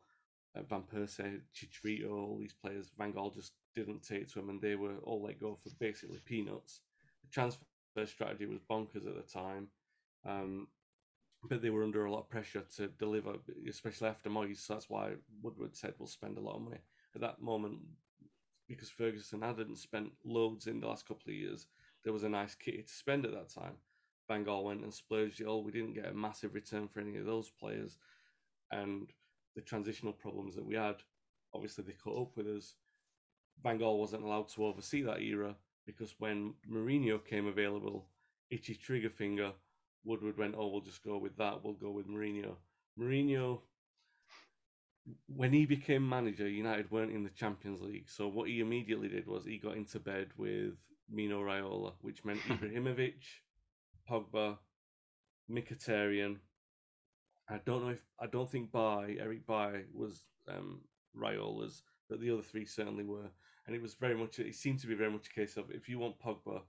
Uh, Van Persie, Chicharito, all these players. Van Gaal just didn't take to him, and they were all let go for basically peanuts. The transfer strategy was bonkers at the time. Um, but they were under a lot of pressure to deliver, especially after Moyes. So that's why Woodward said we'll spend a lot of money at that moment because Ferguson hadn't spent loads in the last couple of years. There was a nice kitty to spend at that time. Van Gaal went and splurged it all. We didn't get a massive return for any of those players, and the transitional problems that we had, obviously they caught up with us. Van Gaal wasn't allowed to oversee that era because when Mourinho came available, itchy trigger finger Woodward went, oh, we'll just go with that. We'll go with Mourinho. Mourinho, when he became manager, United weren't in the Champions League. So what he immediately did was he got into bed with Mino Raiola, which meant Ibrahimovic, Pogba, Mkhitaryan. I don't know if I don't think Bailly Eric Bailly was um, Raiola's, but the other three certainly were. And it was very much. It seemed to be very much a case of if you want Pogba,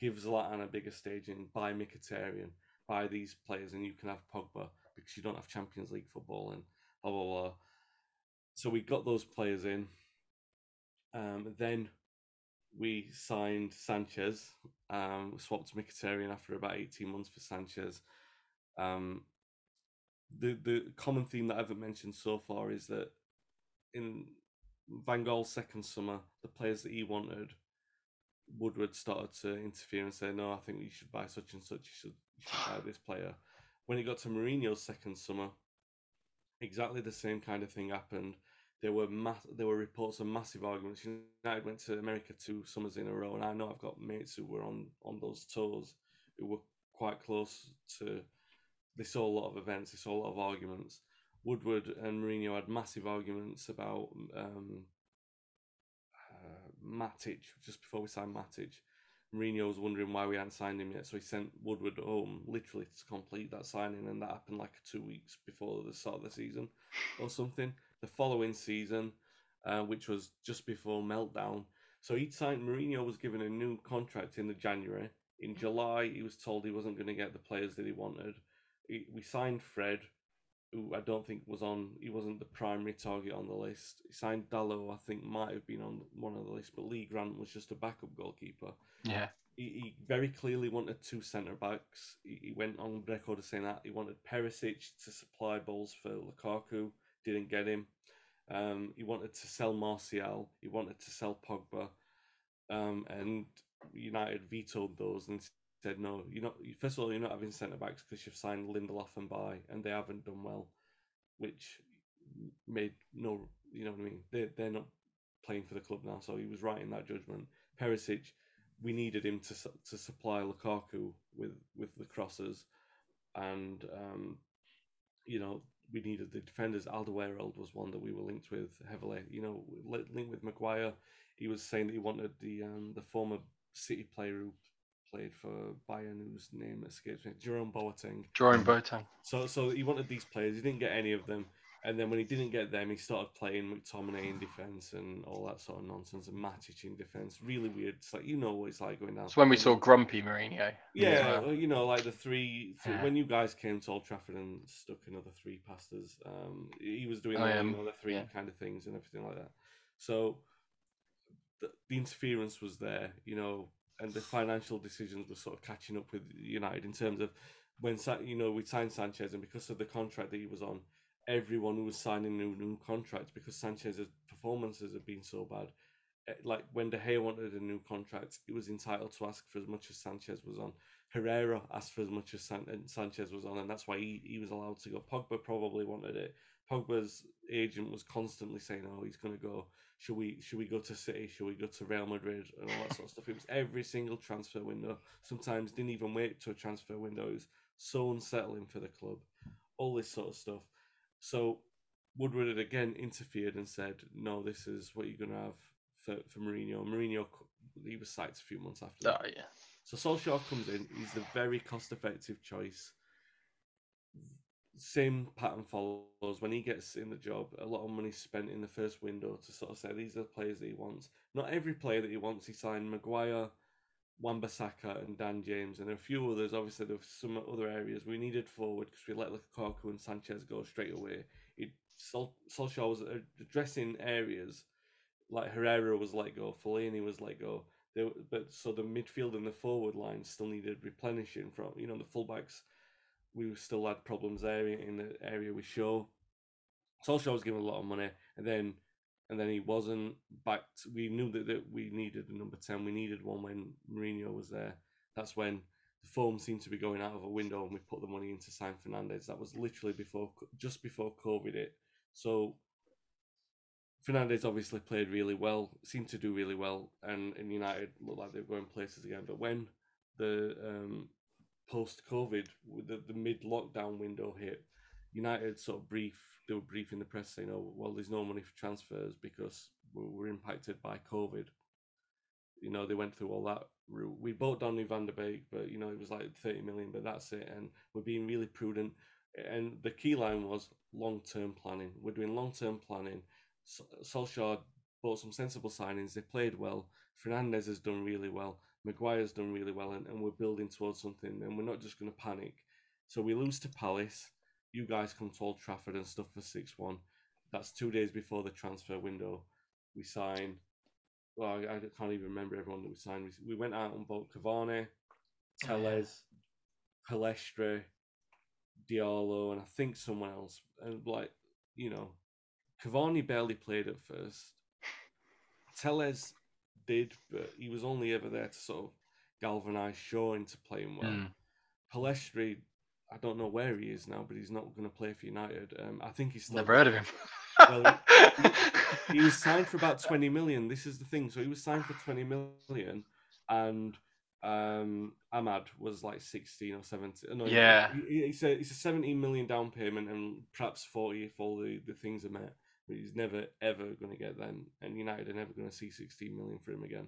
give Zlatan a bigger staging, buy Mkhitaryan, buy these players, and you can have Pogba because you don't have Champions League football and blah blah blah. So we got those players in. Um, then we signed Sanchez. Um, swapped Mkhitaryan after about eighteen months for Sanchez. Um, the the common theme that I haven't mentioned so far is that in Van Gaal's second summer, the players that he wanted Woodward started to interfere and say, "No, I think you should buy such and such. You should, you should buy this player." When it got to Mourinho's second summer, exactly the same kind of thing happened. There were mass- there were reports of massive arguments. United went to America two summers in a row, and I know I've got mates who were on on those tours who were quite close to. They saw a lot of events. They saw a lot of arguments. Woodward and Mourinho had massive arguments about um, uh, Matic just before we signed Matic. Mourinho was wondering why we hadn't signed him yet, so he sent Woodward home literally to complete that signing, and that happened like two weeks before the start of the season or something. The following season, uh, which was just before meltdown, so he'd signed. Mourinho was given a new contract in the January. In July, he was told he wasn't going to get the players that he wanted. He, we signed Fred, who I don't think was on. He wasn't the primary target on the list. He signed Dalot, I think might have been on one of the list, but Lee Grant was just a backup goalkeeper. Yeah. He, he very clearly wanted two centre backs. He, he went on record as saying that he wanted Perisic to supply balls for Lukaku. Didn't get him. Um, he wanted to sell Martial. He wanted to sell Pogba. Um, and United vetoed those and said no. You're not. First of all, you're not having centre backs because you've signed Lindelof and Bailly, and they haven't done well, which made no. You know what I mean? They they're not playing for the club now, so he was right in that judgment. Perisic, we needed him to to supply Lukaku with with the crosses, and um, you know we needed the defenders. Alderweireld was one that we were linked with heavily. You know, li- linked with Maguire. He was saying that he wanted the um, the former City player who played for Bayern, whose name escapes me, Jerome Boateng. Jerome Boateng. So so he wanted these players. He didn't get any of them. And then when he didn't get them, he started playing McTominay in defence and all that sort of nonsense and Matic in defence. Really weird. It's like you know what it's like going down. It's when we saw Grumpy Mourinho. Yeah, well, you know, like the three, three Yeah. when you guys came to Old Trafford and stuck another three past us, um, he was doing the, yeah, you know, the three yeah. kind of things and everything like that. So the, the interference was there, you know, and the financial decisions were sort of catching up with United in terms of when you know we signed Sanchez and because of the contract that he was on, everyone who was signing new new contracts because Sanchez's performances have been so bad. eh, Like when De Gea wanted a new contract, he was entitled to ask for as much as Sanchez was on. Herrera asked for as much as San- Sanchez was on, and that's why he, he was allowed to go. Pogba probably wanted it. Pogba's agent was constantly saying, "Oh, he's going to go. Should we? Should we go to City? Should we go to Real Madrid and all that sort of stuff?" It was every single transfer window. Sometimes didn't even wait to a transfer window. It was so unsettling for the club. All this sort of stuff. So Woodward had again interfered and said, "No, this is what you're going to have for for Mourinho." Mourinho, he was sacked a few months after. that. Oh yeah. So Solskjaer comes in. He's the very cost-effective choice. Same pattern follows when he gets in the job. A lot of money spent in the first window to sort of say these are the players that he wants. Not every player that he wants. He signed Maguire, Wan-Bissaka, and Dan James, and a few others. Obviously, there were some other areas we needed forward because we let Lukaku and Sanchez go straight away. It, Sol, Solskjaer was uh, addressing areas like Herrera was let go, Fellaini was let go. They, but so the midfield and the forward line still needed replenishing from you know the fullbacks. We still had problems there in the area we show. Solskjaer was given a lot of money, and then and then he wasn't backed. We knew that, that we needed a number ten. We needed one when Mourinho was there. That's when the form seemed to be going out of a window, and we put the money into sign Fernandes. That was literally before, just before COVID hit. So Fernandes obviously played really well, seemed to do really well, and, and United looked like they were going places again. But when the um, post COVID, the, the mid lockdown window hit, United sort of brief, they were briefing the press saying, oh, well, there's no money for transfers because we're, we're impacted by COVID. You know, they went through all that route. We bought Donny van der Beek, but, you know, it was like 30 million, but that's it. And we're being really prudent. And the key line was long term planning. We're doing long term planning. Sol- Solskjaer bought some sensible signings. They played well. Fernandes has done really well. Maguire's done really well, and, and we're building towards something. And we're not just going to panic. So we lose to Palace. You guys come to Old Trafford and stuff for six one. That's two days before the transfer window. We sign. Well, I, I can't even remember everyone that we signed. We, we went out and bought Cavani, Telles, Pellistri, Diallo, and I think someone else. And like, you know, Cavani barely played at first. Telles did, but he was only ever there to sort of galvanise Shaw into playing well. Mm. Pellistri, I don't know where he is now, but he's not going to play for United. Um, I think he's still Never heard of him. Well, he was signed for about 20 million. This is the thing. So he was signed for 20 million, and um, Amad was like 16 or 17. No, Yeah. he- he- It's a, it's a 17 million down payment and perhaps 40 if all the, the things are met. But he's never, ever going to get them. And United are never going to see 16 million for him again.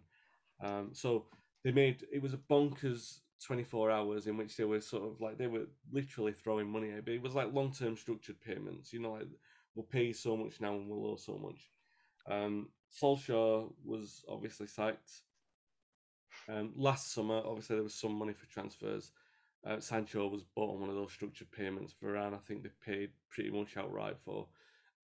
Um, so they made it was a bonkers 24 hours in which they were sort of like they were literally throwing money at it. But it was like long term structured payments, you know, like we'll pay you so much now and we'll owe so much. Um, Solskjaer was obviously psyched. Um, last summer, obviously, there was some money for transfers. Uh, Sancho was bought on one of those structured payments. Varane, I think they paid pretty much outright for.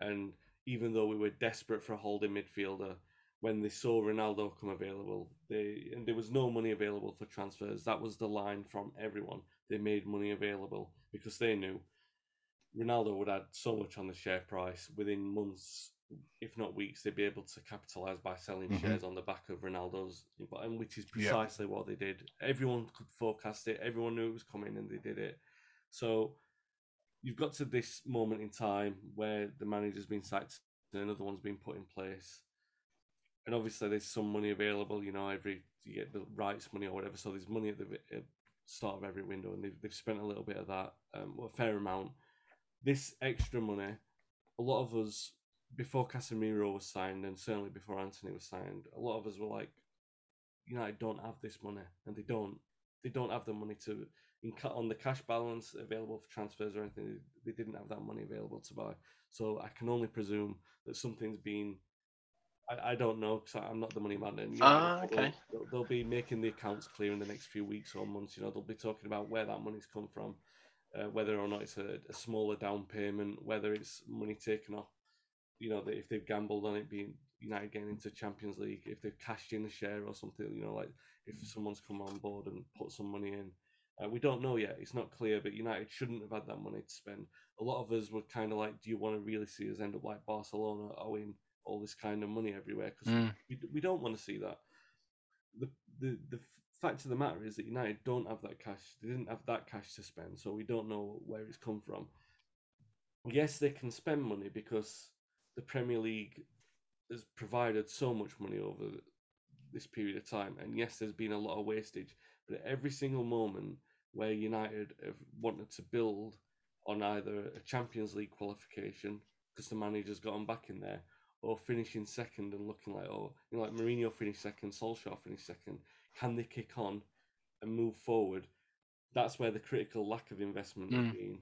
And even though we were desperate for a holding midfielder, when they saw Ronaldo come available, they and there was no money available for transfers. That was the line from everyone. They made money available because they knew Ronaldo would add so much on the share price within months, if not weeks. They'd be able to capitalize by selling Mhm. shares on the back of Ronaldo's, and which is Yeah. precisely what they did. Everyone could forecast it. Everyone knew it was coming, and they did it. So you've got to this moment in time where the manager's been sacked and another one's been put in place. And obviously, there's some money available. You know, every you get the rights money or whatever. So there's money at the start of every window, and they've, they've spent a little bit of that, um, well, a fair amount. This extra money, a lot of us before Casemiro was signed, and certainly before Antony was signed, a lot of us were like, United don't have this money, and they don't. they don't have the money to in on the cash balance available for transfers or anything. They didn't have that money available to buy. So I can only presume that something's been. I, I don't know because I'm not the money man. And, you know, Ah, they'll- okay. They'll, they'll be making the accounts clear in the next few weeks or months. You know, they'll be talking about where that money's come from, uh, whether or not it's a, a smaller down payment, whether it's money taken off. You know, that if they've gambled on it being United getting into Champions League, if they've cashed in a share or something. You know, like if someone's come on board and put some money in. Uh, we don't know yet. It's not clear, but United shouldn't have had that money to spend. A lot of us were kind of like, do you want to really see us end up like Barcelona owing all this kind of money everywhere? Because Mm. we, we don't want to see that. The, the the fact of the matter is that United don't have that cash. They didn't have that cash to spend, so we don't know where it's come from. Yes, they can spend money because the Premier League has provided so much money over this period of time, and yes, there's been a lot of wastage. But at every single moment where United have wanted to build on either a Champions League qualification because the manager's got back in there, or finishing second and looking like, oh, you know, like Mourinho finished second, Solskjaer finished second. Can they kick on and move forward? That's where the critical lack of investment has Mm. been.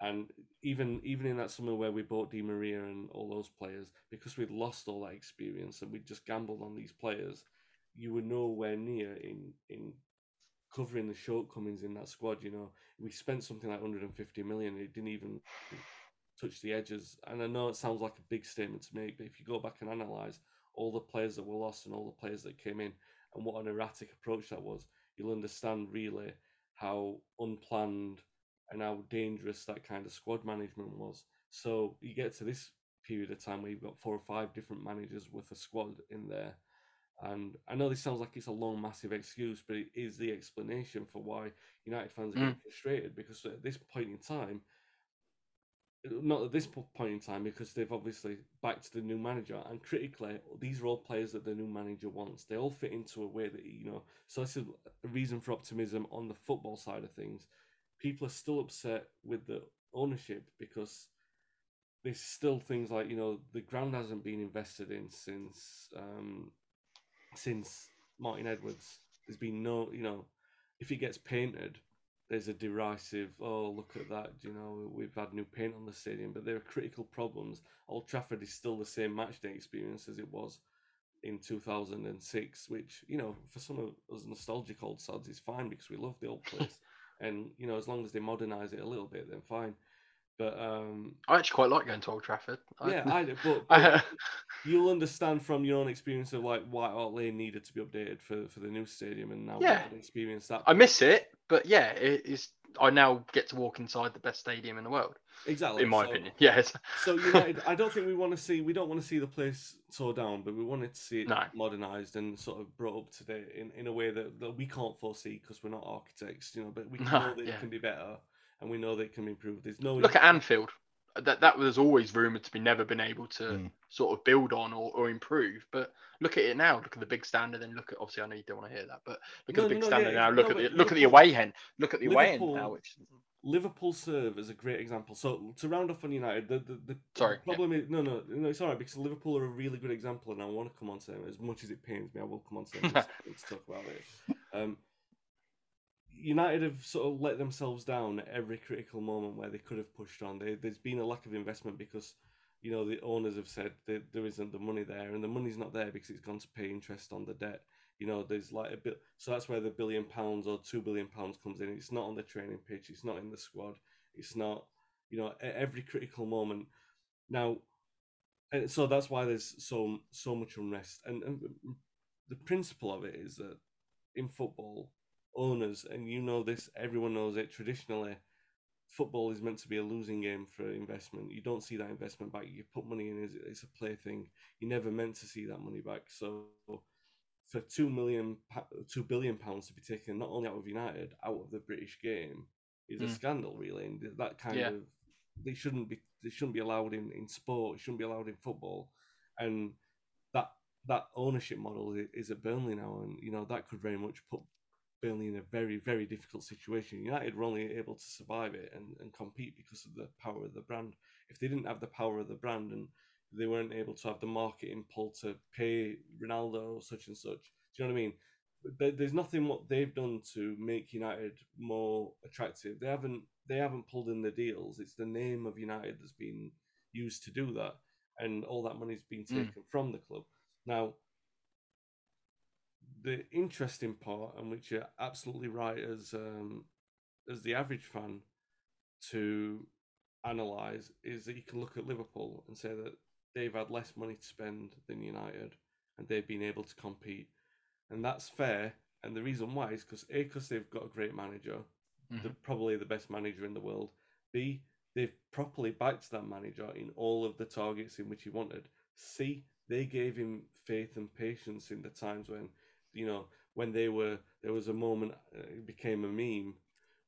And even even in that summer where we bought Di Maria and all those players, because we'd lost all that experience and we just gambled on these players, you were nowhere near in in covering the shortcomings in that squad. You know, we spent something like 150 million. It didn't even touch the edges. And I know it sounds like a big statement to make, but if you go back and analyze all the players that were lost and all the players that came in, and what an erratic approach that was, you'll understand really how unplanned and how dangerous that kind of squad management was. So you get to this period of time where you've got four or five different managers with a squad in there. And I know this sounds like it's a long, massive excuse, but it is the explanation for why United fans are getting mm. frustrated because at this point in time, not at this point in time, because they've obviously backed the new manager, and critically, these are all players that the new manager wants. They all fit into a way that, you know, so this is a reason for optimism on the football side of things. People are still upset with the ownership because there's still things like, you know, the ground hasn't been invested in since um, since Martin Edwards. There's been no, you know, if it gets painted, there's a derisive, oh, look at that, you know, we've had new paint on the stadium, but there are critical problems. Old Trafford is still the same match day experience as it was in 2006, which, you know, for some of us nostalgic old sods, is fine because we love the old place. and, you know, as long as they modernise it a little bit, then fine. But um, I actually quite like going to Old Trafford. I- yeah, I do. But, but you'll understand from your own experience of like why Alt Lane needed to be updated for, for the new stadium, and now Yeah. experience that. I miss it, but yeah, it is. I now get to walk inside the best stadium in the world, exactly in my so- opinion. Yes. So United, I don't think we want to see. We don't want to see the place tore down, but we wanted to see it No. modernised and sort of brought up to date in, in a way that, that we can't foresee because we're not architects, you know. But we No, know that yeah. it can be better, and we know that it can be improved. There's no Look at Anfield. That that was always rumored to be never been able to Mm. sort of build on or, or improve. But look at it now. Look at the big standard. And look at obviously I know you don't want to hear that, but look No, at the big no, standard yeah, now. Look no, at the look at the away end. Look at the away end now. Which Liverpool serve as a great example. So to round off on United, the the, the, Sorry, the problem is no, no, no, it's all right because Liverpool are a really good example, and I want to come on to them as much as it pains me. I will come on to them just to talk about it. Um, United have sort of let themselves down at every critical moment where they could have pushed on. They, there's been a lack of investment because you know the owners have said that there isn't the money there, and the money's not there because it's gone to pay interest on the debt. You know, there's like a bit, so that's where the billion pounds or two billion pounds comes in. It's not on the training pitch. It's not in the squad. It's not, you know, at every critical moment. Now, and so that's why there's so so much unrest. And, and the principle of it is that in football, owners, and you know this, everyone knows it. Traditionally, football is meant to be a losing game for investment. You don't see that investment back. You put money in; it's, it's a plaything. You're never meant to see that money back. So, for two million, two billion pounds to be taken not only out of United, out of the British game, is a Mm. scandal. Really, and that kind Yeah. of they shouldn't be they shouldn't be allowed in in sport. It shouldn't be allowed in football, and that that ownership model is at Burnley now, and you know that could very much put Burnley in a very very difficult situation. United were only able to survive it and, and compete because of the power of the brand. If they didn't have the power of the brand and they weren't able to have the marketing pull to pay Ronaldo such and such, do you know what I mean? there, there's nothing what they've done to make United more attractive. They haven't they haven't pulled in the deals. It's the name of United that's been used to do that, and all that money's been Mm. taken from the club. Now, the interesting part, and which you're absolutely right as um, as the average fan to analyze, is that you can look at Liverpool and say that they've had less money to spend than United, and they've been able to compete, and that's fair. And the reason why is because a because they've got a great manager, the, Mhm. probably the best manager in the world. B they've properly backed that manager in all of the targets in which he wanted. C they gave him faith and patience in the times when you know when they were there was a moment uh, it became a meme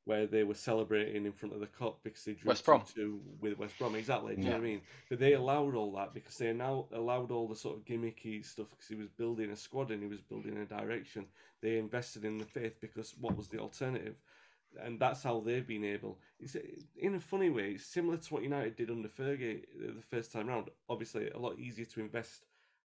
where they were celebrating in front of the cup because they drew West Brom. 2-2 with West Brom exactly do you know what I mean but they allowed all that because they now allowed all the sort of gimmicky stuff because he was building a squad and he was building a direction they invested in the faith because what was the alternative and that's how they've been able. It's in a funny way, it's similar to what United did under Fergie uh, the first time round. Obviously, a lot easier to invest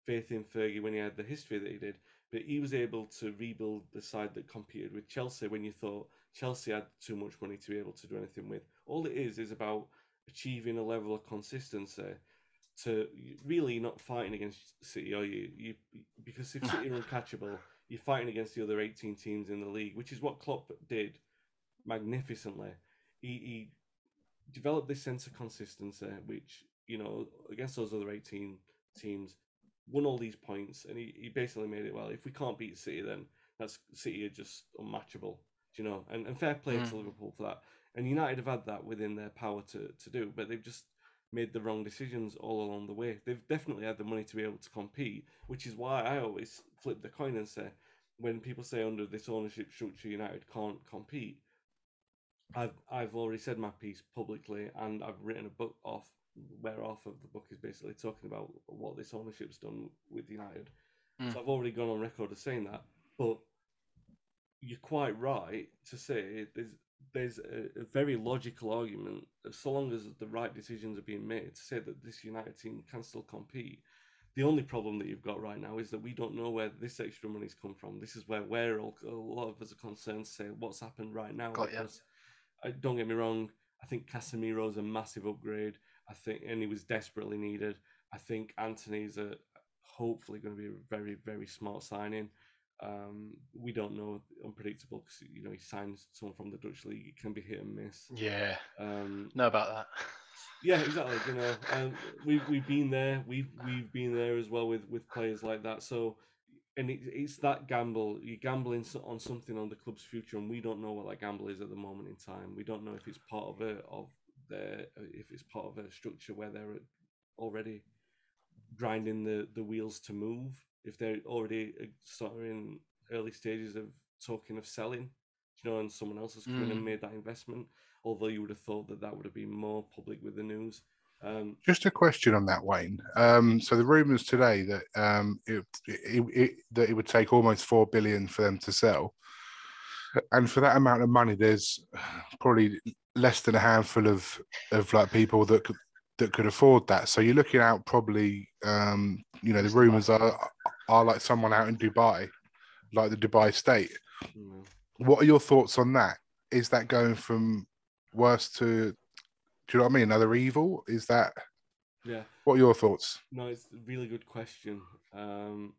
faith in Fergie when he had the history that he did, but he was able to rebuild the side that competed with Chelsea when you thought Chelsea had too much money to be able to do anything with. All it is is about achieving a level of consistency to really not fighting against City, are you? You because if City are uncatchable, you're fighting against the other 18 teams in the league, which is what Klopp did magnificently. He, he developed this sense of consistency, which you know against those other 18 teams, won all these points, and he, he basically made it well. If we can't beat City, then that's City are just unmatchable. Do you know? And, and fair play to Mm. Liverpool for that. And United have had that within their power to, to do, but they've just made the wrong decisions all along the way. They've definitely had the money to be able to compete, which is why I always flip the coin and say, when people say under this ownership structure United can't compete, I've I've already said my piece publicly, and I've written a book off where off of the book is basically talking about what this ownership's done with United. Mm. So I've already gone on record as saying that, but you're quite right to say there's there's a, a very logical argument so long as the right decisions are being made to say that this United team can still compete. The only problem that you've got right now is that we don't know where this extra money's come from. This is where we're all, a lot of us are concerned say what's happened right now. Got because uh, don't get me wrong, I think Casemiro's a massive upgrade. I think, and he was desperately needed. I think Antony's a hopefully going to be a very, very smart signing. Um, we don't know, unpredictable because you know he signs someone from the Dutch league. It can be hit and miss. Yeah, Um, know about that. yeah, exactly. You know, um, we've we've been there. We've we've been there as well with with players like that. So, and it, it's that gamble. You're gambling on something on the club's future, and we don't know what that gamble is at the moment in time. We don't know if it's part of a of their if it's part of a structure where they're already grinding the the wheels to move. If they're already uh, sort of in early stages of talking of selling, you know, and someone else has come in and Mm. made that investment. Although you would have thought that that would have been more public with the news. Um, Just a question on that, Wayne. Um, so the rumours today that um, it, it, it, that it would take almost four billion for them to sell, and for that amount of money, there's probably less than a handful of of like people that could that could afford that. So you're looking out probably, um, you know, the rumours are are like someone out in Dubai, like the Dubai state. know, What are your thoughts on that? Is that going from worse to, do you know what I mean? Another evil? Is that? yeah, What are your thoughts? no, it's a really good question. Um,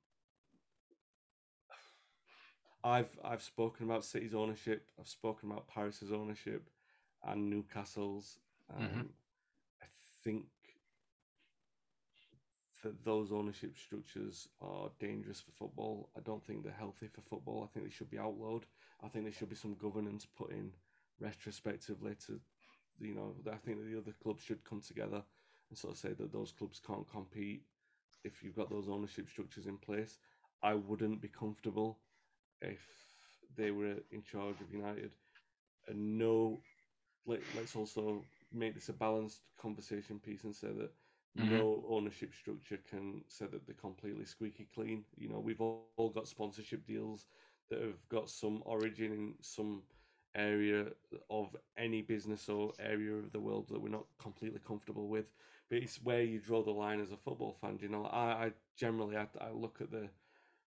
I've I've spoken about City's ownership. I've spoken about Paris's ownership and Newcastle's. Um, Mhm. I think that those ownership structures are dangerous for football. I don't think they're healthy for football. I think they should be outlawed. I think there should be some governance put in retrospectively to, you know, I think that the other clubs should come together and sort of say that those clubs can't compete if you've got those ownership structures in place. I wouldn't be comfortable if they were in charge of United. And no, let, let's also make this a balanced conversation piece and say that Mhm. no ownership structure can say that they're completely squeaky clean. You know, we've all, all got sponsorship deals that have got some origin in some area of any business or area of the world that we're not completely comfortable with. But it's where you draw the line as a football fan. You know, I, I generally I, I look at the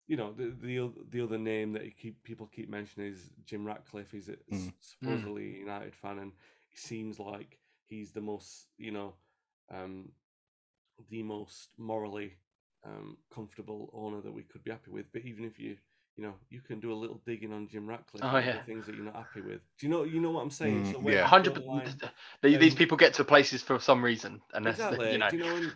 you know, the the the other name that you keep people keep mentioning is Jim Ratcliffe. He's a, Mm. supposedly a United fan, and he seems like he's the most, you know, um, the most morally um, comfortable owner that we could be happy with. But even if you, you know, you can do a little digging on Jim Ratcliffe, Oh, yeah. things that you're not happy with. Do you know? You know what I'm saying? Mm, where yeah. hundred. the line- These Um, people get to places for some reason, and exactly. you know. Do you know? And,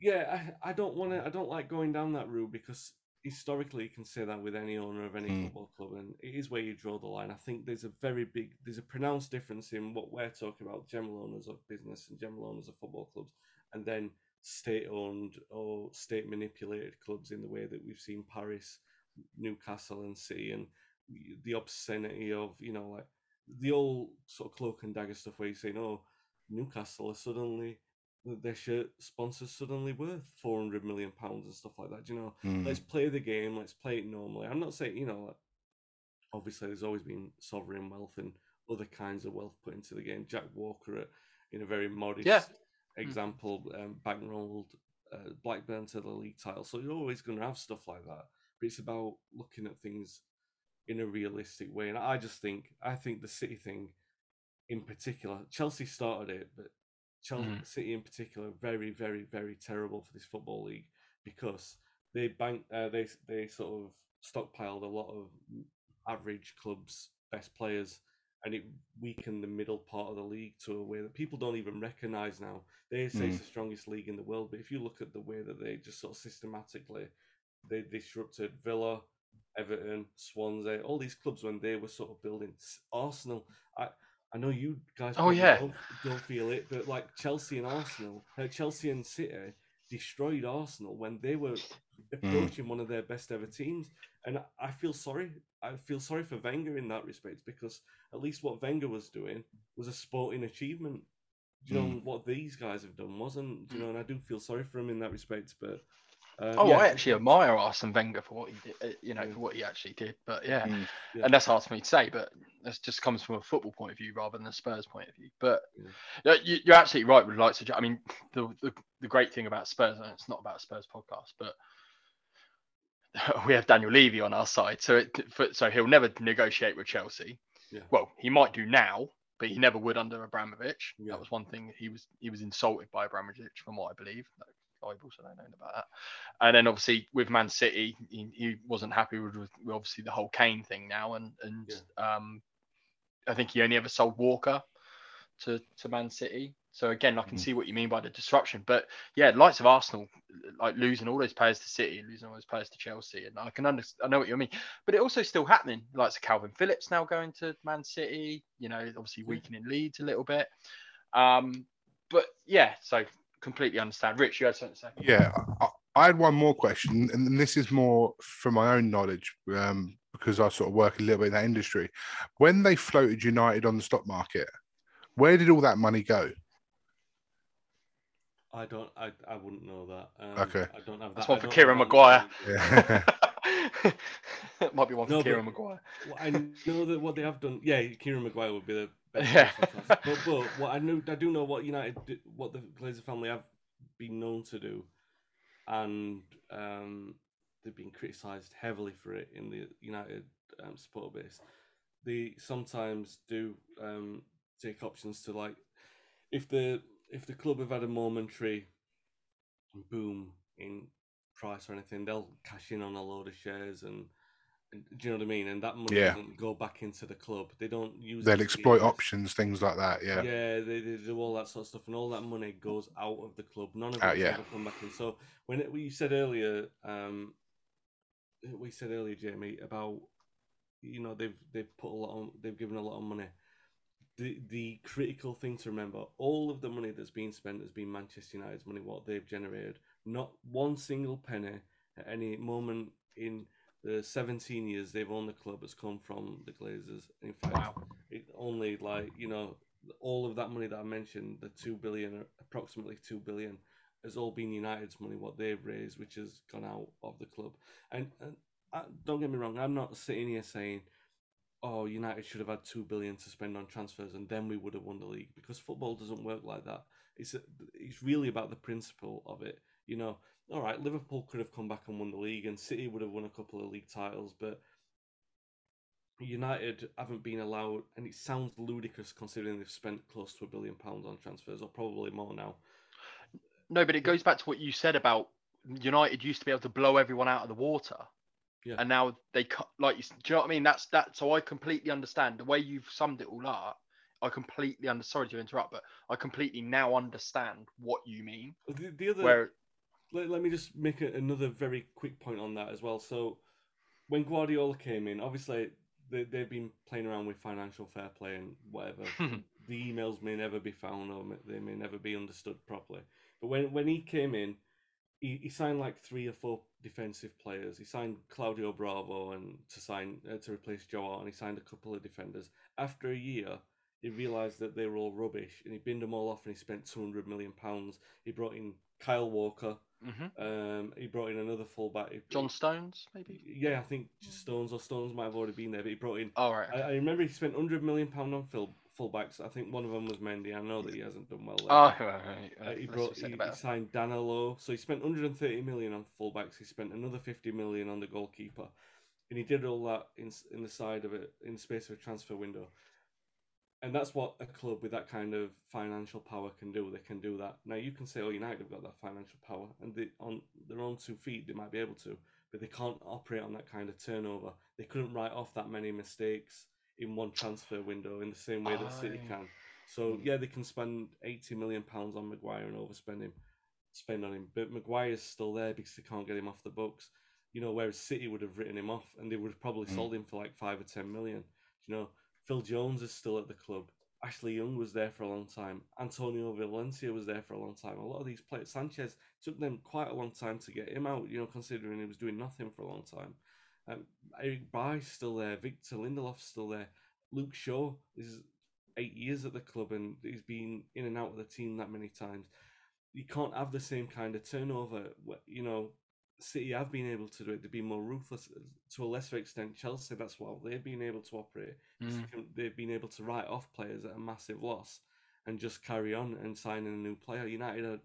yeah, I, I don't want to. I don't like going down that route because historically you can say that with any owner of any Mm. football club, and it is where you draw the line. I think there's a very big, there's a pronounced difference in what we're talking about: general owners of business and general owners of football clubs, and then state-owned or state-manipulated clubs in the way that we've seen Paris, Newcastle, and City, and the obscenity of you know like the old sort of cloak and dagger stuff where you say, "No, oh, Newcastle are suddenly their shirt sponsors suddenly worth 400 million pounds and stuff like that. Do you know? Mm. Let's play the game. Let's play it normally. I'm not saying you know. Obviously, there's always been sovereign wealth and other kinds of wealth put into the game. Jack Walker, uh, in a very modest example, um, bankrolled uh, Blackburn to the league title. So you're always going to have stuff like that. But it's about looking at things in a realistic way. And I just think, I think the City thing, in particular, Chelsea started it, but Chelsea Mhm. City in particular, very, very, very terrible for this football league because they bank, uh, they they sort of stockpiled a lot of average clubs' best players, and it weakened the middle part of the league to a way that people don't even recognise now. They say it's the strongest league in the world, but if you look at the way that they just sort of systematically they disrupted Villa, Everton, Swansea, all these clubs when they were sort of building Arsenal. I I know you guys. Oh, yeah. don't, don't feel it, but like Chelsea and Arsenal, uh, Chelsea and City destroyed Arsenal when they were hmm. approaching one of their best ever teams, and I- I feel sorry. I feel sorry for Wenger in that respect because at least what Wenger was doing was a sporting achievement. Do you know hmm. what these guys have done wasn't? Do you hmm. know, and I do feel sorry for him in that respect. But uh, Oh, yeah, I actually admire Arsene Wenger for what he did. uh, You know, for what he actually did. But yeah, Mm. Yeah. and that's hard for me to say. But that just comes from a football point of view rather than a Spurs point of view. But Yeah. you, you're absolutely right with like. I mean, the, the the great thing about Spurs, and it's not about Spurs podcast, but we have Daniel Levy on our side, so it, for, so he'll never negotiate with Chelsea. Yeah. Well, he might do now, but he never would under Abramovich. Yeah. That was one thing. He was he was insulted by Abramovich, from what I believe. I've also don't know about that. And then obviously with Man City, he, he wasn't happy with, with obviously the whole Kane thing now, and and um, I think he only ever sold Walker to to Man City. So again, I can Mhm. see what you mean by the disruption. But yeah, likes of Arsenal, like losing all those players to City, losing all those players to Chelsea, and I can understand. I know what you mean. But it also still happening. Lights of Kalvin Phillips now going to Man City. You know, obviously weakening Leeds a little bit. Um, but yeah, so completely understand. Rich, you had something to say? Yeah, I, I had one more question, and this is more from my own knowledge um, because I sort of work a little bit in that industry. When they floated United on the stock market, where did all that money go? I don't. I, I wouldn't know that. Um, Okay. I don't have that. That's one for Kieran have that Maguire. knowledge. Yeah. Might be one for No, Kieran but- Maguire. I know that what they have done. Yeah, Kieran Maguire would be the best. Yeah. person to ask. But, but what I know, I do know what United, what the Glazer family have been known to do, and um, they've been criticised heavily for it in the United um, supporter base. They sometimes do um, take options to like, if the if the club have had a momentary boom in price or anything, they'll cash in on a load of shares and. Do you know what I mean? And that money Yeah. doesn't go back into the club. They don't use. They'll exploit invest. options, things like that. Yeah. Yeah, they, they do all that sort of stuff, and all that money goes out of the club. None of it Out, yeah. ever come back in. So when it, we said earlier, um, we said earlier, Jamie, about you know they've they've put a lot on, they've given a lot of money. The the critical thing to remember, all of the money that's been spent has been Manchester United's money, what they've generated. Not one single penny at any moment in the 17 years they've owned the club has come from the Glazers. In fact, Wow. it only like you know all of that money that I mentioned, the two billion, approximately two billion, has all been United's money, what they've raised, which has gone out of the club. And, and I, don't get me wrong, I'm not sitting here saying, "Oh, United should have had two billion to spend on transfers, and then we would have won the league," because football doesn't work like that. It's a, it's really about the principle of it. You know, all right, Liverpool could have come back and won the league, and City would have won a couple of league titles, but United haven't been allowed, and it sounds ludicrous considering they've spent close to a billion pounds on transfers, or probably more now. No, but it goes back to what you said about United used to be able to blow everyone out of the water. Yeah. And now they cut like you, do you know what I mean? That's that. So I completely understand the way you've summed it all up. I completely under. Sorry to interrupt, but I completely now understand what you mean. The, the other, Where let, let me just make a, another very quick point on that as well. So, when Guardiola came in, obviously they, they've been playing around with financial fair play and whatever. the emails may never be found or they may never be understood properly. But when, when he came in, he, he signed like three or four defensive players. He signed Claudio Bravo and to sign uh, to replace Joe Hart, and he signed a couple of defenders. After a year, he realised that they were all rubbish, and he binned them all off, and he spent two hundred million pounds. He brought in Kyle Walker. Mhm. Um, he brought in another fullback. John Stones, maybe. Yeah, I think Stones or Stones might have already been there, but he brought in. All right. I, I remember he spent hundred million pound on full fullbacks. I think one of them was Mendy. I know that he hasn't done well. There. Oh, right, right, Uh, he brought he, he signed Danilo, so he spent 130 million on fullbacks. He spent another 50 million on the goalkeeper, and he did all that in in the side of it in the space of a transfer window. And that's what a club with that kind of financial power can do. They can do that. Now you can say, "Oh, United have got that financial power," and they, on their own two feet, they might be able to, but they can't operate on that kind of turnover. They couldn't write off that many mistakes in one transfer window in the same way that City can. So yeah, they can spend eighty million pounds on Maguire and overspend him, spend on him. But Maguire's still there because they can't get him off the books. You know, whereas City would have written him off and they would have probably Mm. sold him for like five or ten million. You know, Phil Jones is still at the club. Ashley Young was there for a long time. Antonio Valencia was there for a long time. A lot of these players, Sanchez took them quite a long time to get him out. You know, considering he was doing nothing for a long time. Um, Eric Bailly still there. Victor Lindelof's still there. Luke Shaw is eight years at the club and he's been in and out of the team that many times. You can't have the same kind of turnover. You know, City have been able to do it. They've been more ruthless to a lesser extent. Chelsea, that's what they've been able to operate. Mm. They've been able to write off players at a massive loss and just carry on and sign in a new player. United are-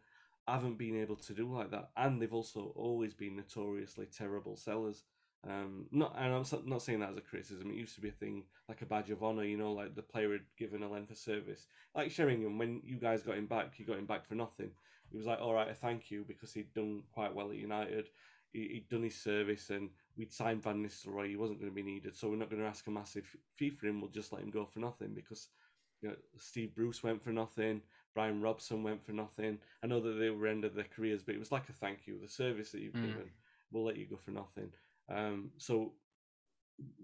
haven't been able to do like that, and they've also always been notoriously terrible sellers. Um, not, and I'm not saying that as a criticism. It used to be a thing like a badge of honor, you know, like the player had given a length of service. Like Sheringham, when you guys got him back, you got him back for nothing. It was like, all right, a thank you because he'd done quite well at United. He, he'd done his service, and we'd signed Van Nistelrooy. He wasn't going to be needed, so we're not going to ask a massive fee for him. We'll just let him go for nothing because you know Steve Bruce went for nothing. Brian Robson went for nothing. I know that they were ended their careers, but it was like a thank you. The service that you've Mm. given, we'll let you go for nothing. Um, so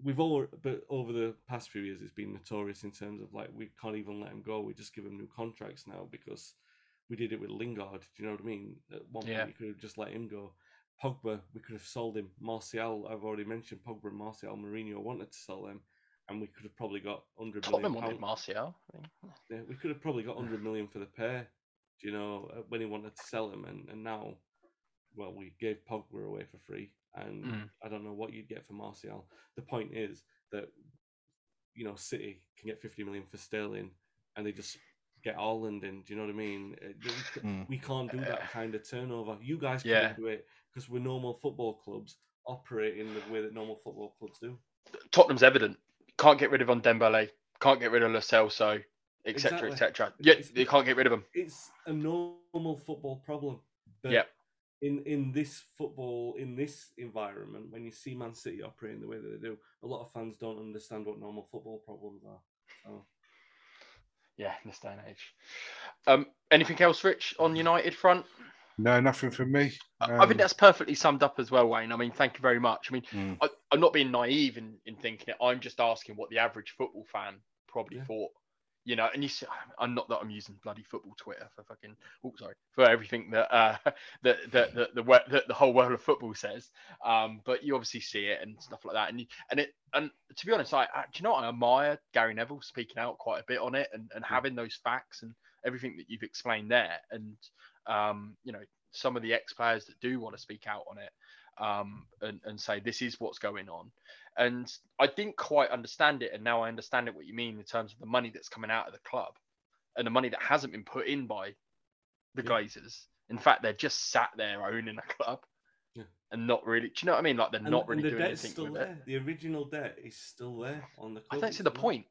we've all, but over the past few years, it's been notorious in terms of like we can't even let him go. We just give him new contracts now because we did it with Lingard. Do you know what I mean? At one Yeah. point, you could have just let him go. Pogba, we could have sold him. Martial, I've already mentioned Pogba and Martial. Mourinho wanted to sell them, and we could have probably got hundred million. Tottenham wanted Martial. I yeah, we could have probably got 100 million for the pair, do you know, uh, when he wanted to sell him. And, and now, well, we gave Pogba away for free. And Mm. I don't know what you'd get for Martial. The point is that, you know, City can get 50 million for Sterling and they just get Haaland in. Do you know what I mean? Uh, we Mm. We can't do that kind of turnover. You guys can Yeah. do it because we're normal football clubs operating the way that normal football clubs do. Tottenham's evident. Can't get rid of Ndombele. Can't get rid of Lo Celso, etc., etc. Yeah, It's- they can't get rid of them. it's a normal football problem. But In in this football, in this environment, when you see Man City operating the way that they do, a lot of fans don't understand what normal football problems are. So Yeah, in this day and age. Um, anything else, Rich, on United front? No, nothing from me. I- I think Um, that's perfectly summed up as well, Wayne. I mean, thank you very much. I mean, Mm. I, I'm not being naive in, in thinking it. I'm just asking what the average football fan probably Yeah. thought. You know, and you see, I'm not that I'm using bloody football Twitter for fucking, oh sorry, for everything that uh, that that the the, the, the, the whole world of football says. Um, but you obviously see it and stuff like that, and you, and it and to be honest, I, I do you know what? I admire Gary Neville speaking out quite a bit on it and, and having those facts and everything that you've explained there, and um, you know, some of the ex players that do want to speak out on it um, and, and say this is what's going on. And I didn't quite understand it, and now I understand it. What you mean in terms of the money that's coming out of the club and the money that hasn't been put in by the Yeah. Glazers In fact, they're just sat there owning a club. Yeah. And not really, do you know what I mean? Like they're And- not really the doing anything still with there. it. The original debt is still there on the I club. don't see the not- point.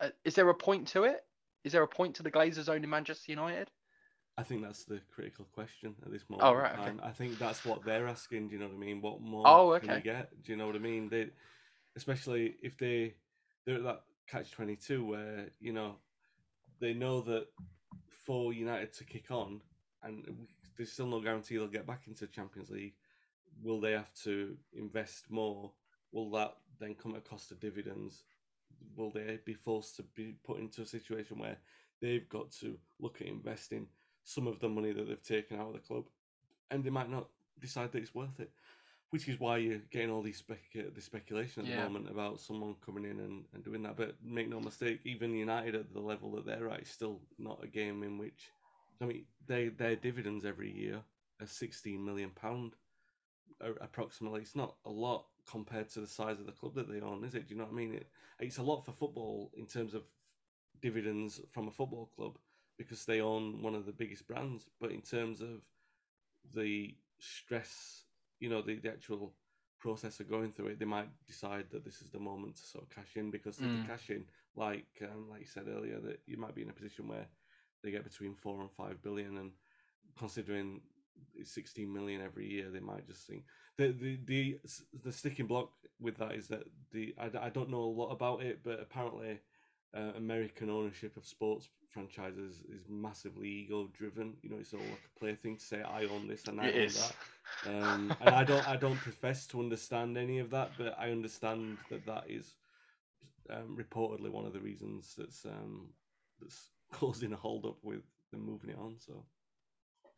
Uh, is there a point to it? Is there a point to the Glazers owning Manchester United? I think that's the critical question at this Oh, moment. in right, okay. I think that's what they're asking. Do you know what I mean? What more Oh, can we okay. get? Do you know what I mean? They, especially if they they're at that catch twenty two where you know they know that for United to kick on, and there's still no guarantee they'll get back into Champions League. Will they have to invest more? Will that then come at a cost of dividends? Will they be forced to be put into a situation where they've got to look at investing some of the money that they've taken out of the club, and they might not decide that it's worth it. Which is why you're getting all these spec the speculation at Yeah. the moment about someone coming in and, and doing that. But make no mistake, even United at the level that they're at is still not a game in which I mean they their dividends every year are sixteen million pound approximately. It's not a lot compared to the size of the club that they own, is it? Do you know what I mean? It, it's a lot for football in terms of dividends from a football club because they own one of the biggest brands. But in terms of the stress, you know, the, the actual process of going through it, they might decide that this is the moment to sort of cash in because if Mm. they cash in, like um, like you said earlier, that you might be in a position where they get between four and five billion, and considering it's 16 million every year, they might just think the the the the sticking block with that is that the I, I don't know a lot about it, but apparently uh, American ownership of sports franchises is massively ego driven. You know, it's all like a plaything to say I own this and I It own is. that. Um, and I don't I don't profess to understand any of that, but I understand that that is um, reportedly one of the reasons that's um, that's causing a hold up with them moving it on. So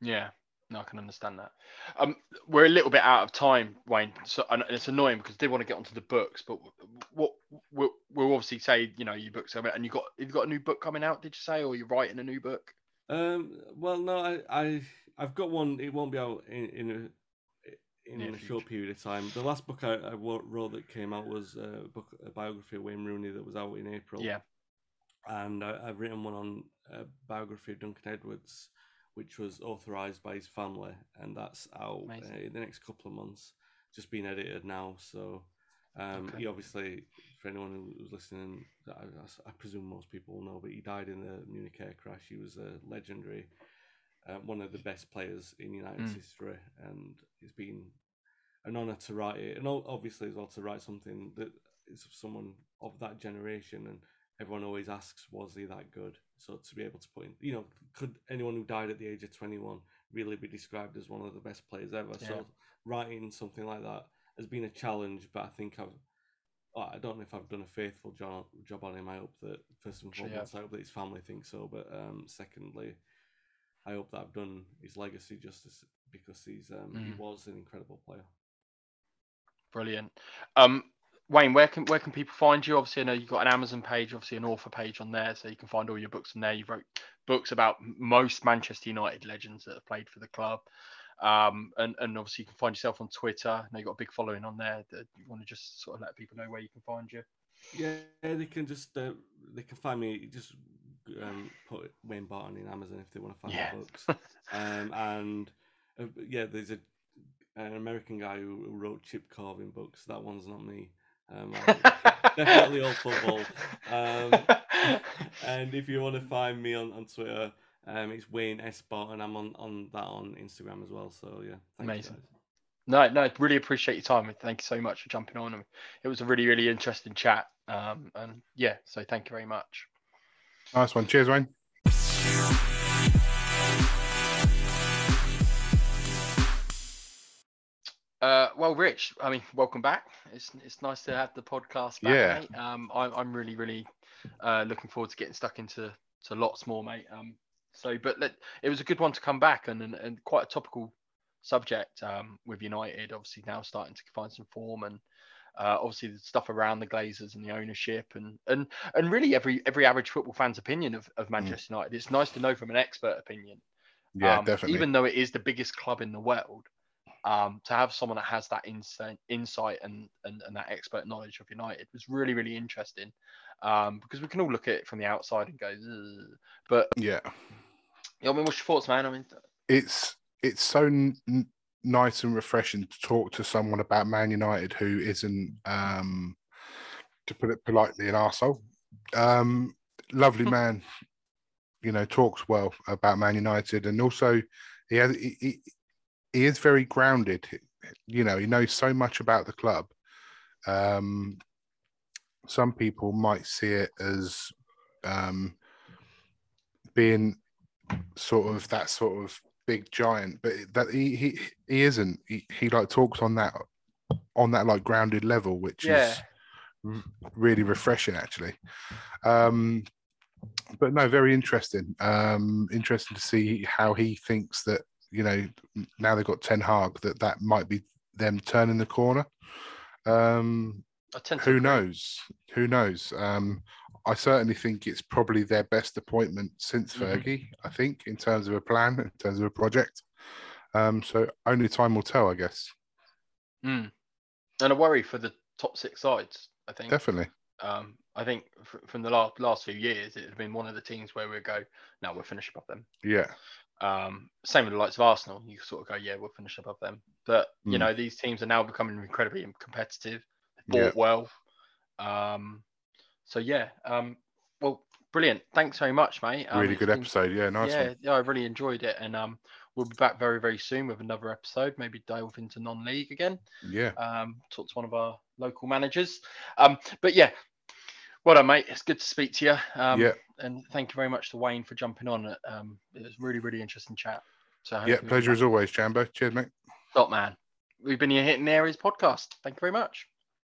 Yeah, no, I can understand that. Um, we're a little bit out of time, Wayne. So and it's annoying because I did want to get onto the books, but what we'll obviously say, you know, your books are and you got you've got a new book coming out, did you say, or you're writing a new book? Um. Well, no, I, I, I've got one. It won't be out in in a in a short period of time. The last book I, I wrote that came out was a book, a biography of Wayne Rooney that was out in April. Yeah. And I, I've written one on a biography of Duncan Edwards, which was authorized by his family, and that's out uh, in the next couple of months. Just being edited now, so. Um, Okay. He obviously, for anyone who was listening, I, I- presume most people know, but he died in the Munich air crash. He was a legendary, uh, one of the best players in United's Mm. history, and it's been an honour to write it, and obviously as well to write something that is of someone of that generation. And everyone always asks, was he that good? So to be able to put in, you know, could anyone who died at the age of twenty-one really be described as one of the best players ever? Yeah. So writing something like that has been a challenge, but I think I've. oh, I don't know if I've done a faithful job job on him. I hope that first and foremost, I hope that his family thinks so. But um, secondly, I hope that I've done his legacy justice because he's um, he Mm. was an incredible player. Brilliant. Um, Wayne, where can where can people find you? Obviously, I know you've got an Amazon page, obviously an author page on there, so you can find all your books on there. You wrote books about most Manchester United legends that have played for the club. Um, and, and obviously you can find yourself on Twitter. I know you've got a big following on there. That you want to just sort of let people know where you can find you. Yeah, they can just uh, they can find me just um, put Wayne Barton in Amazon if they want to find Yeah. the books. Um, and uh, yeah, there's a an American guy who, who wrote chip carving books. That one's not me. Um, definitely all football. Um, and if you want to find me on, on Twitter, um, it's Wayne S and I'm on, on that on Instagram as well. So yeah, thank Amazing. You. No, no, really appreciate your time. and Thank you so much for jumping on. It was a really, really interesting chat. Um, and yeah, so thank you very much. Nice one. Cheers, Wayne. Uh, well, Rich, I mean, welcome back. It's it's nice to have the podcast back, Yeah. mate. Um, I'm I'm really really uh, looking forward to getting stuck into to lots more, mate. Um, so, but let, it was a good one to come back and and, and quite a topical subject um, with United. Obviously now starting to find some form and uh, obviously the stuff around the Glazers and the ownership and and and really every every average football fan's opinion of, of Manchester United. It's nice to know from an expert opinion. Yeah, Um, definitely. Even though it is the biggest club in the world, um, to have someone that has that insight, insight and, and and that expert knowledge of United was really really interesting. Um, because we can all look at it from the outside and go, "Ugh." but yeah. I mean, what's your thoughts, man? I mean, it's it's so n- n- nice and refreshing to talk to someone about Man United who isn't, um, to put it politely, an arsehole. Um, lovely man, you know, talks well about Man United, and also he has he, he, he is very grounded. You know, he knows so much about the club. Um, some people might see it as um, being sort of that sort of big giant, but that he he, he isn't. He, he like talks on that on that like grounded level, which Yeah. is r- really refreshing actually. Um, but no, very interesting. Um, interesting to see how he thinks that you know now they've got Ten Hag that that might be them turning the corner. Um, I tend to who agree. knows? Who knows? Um, I certainly think it's probably their best appointment since Mhm. Fergie. I think in terms of a plan, in terms of a project. Um, so only time will tell, I guess. Mm. And a worry for the top six sides. I think. Definitely. Um, I think fr- from the last last few years, it had been one of the teams where we go, no, we'll finish above them. Yeah. Um, same with the likes of Arsenal. You sort of go, yeah, we'll finish above them. But you Mm. know, these teams are now becoming incredibly competitive. They Yeah. well. Um, so yeah. Um, well, brilliant. Thanks very much, mate. Um, really good episode. Yeah, nice yeah, one. yeah, I really enjoyed it, and um, we'll be back very, very soon with another episode. Maybe delve into non-league again. Yeah. Um, talk to one of our local managers. Um, but yeah, well done, mate. It's good to speak to you. Um, Yeah. And thank you very much to Wayne for jumping on. Um, it was really, really interesting chat. So Yeah. hopefully we'll be Pleasure as always, Jambo. Cheers, mate. Top man. We've been here hitting areas podcast. Thank you very much.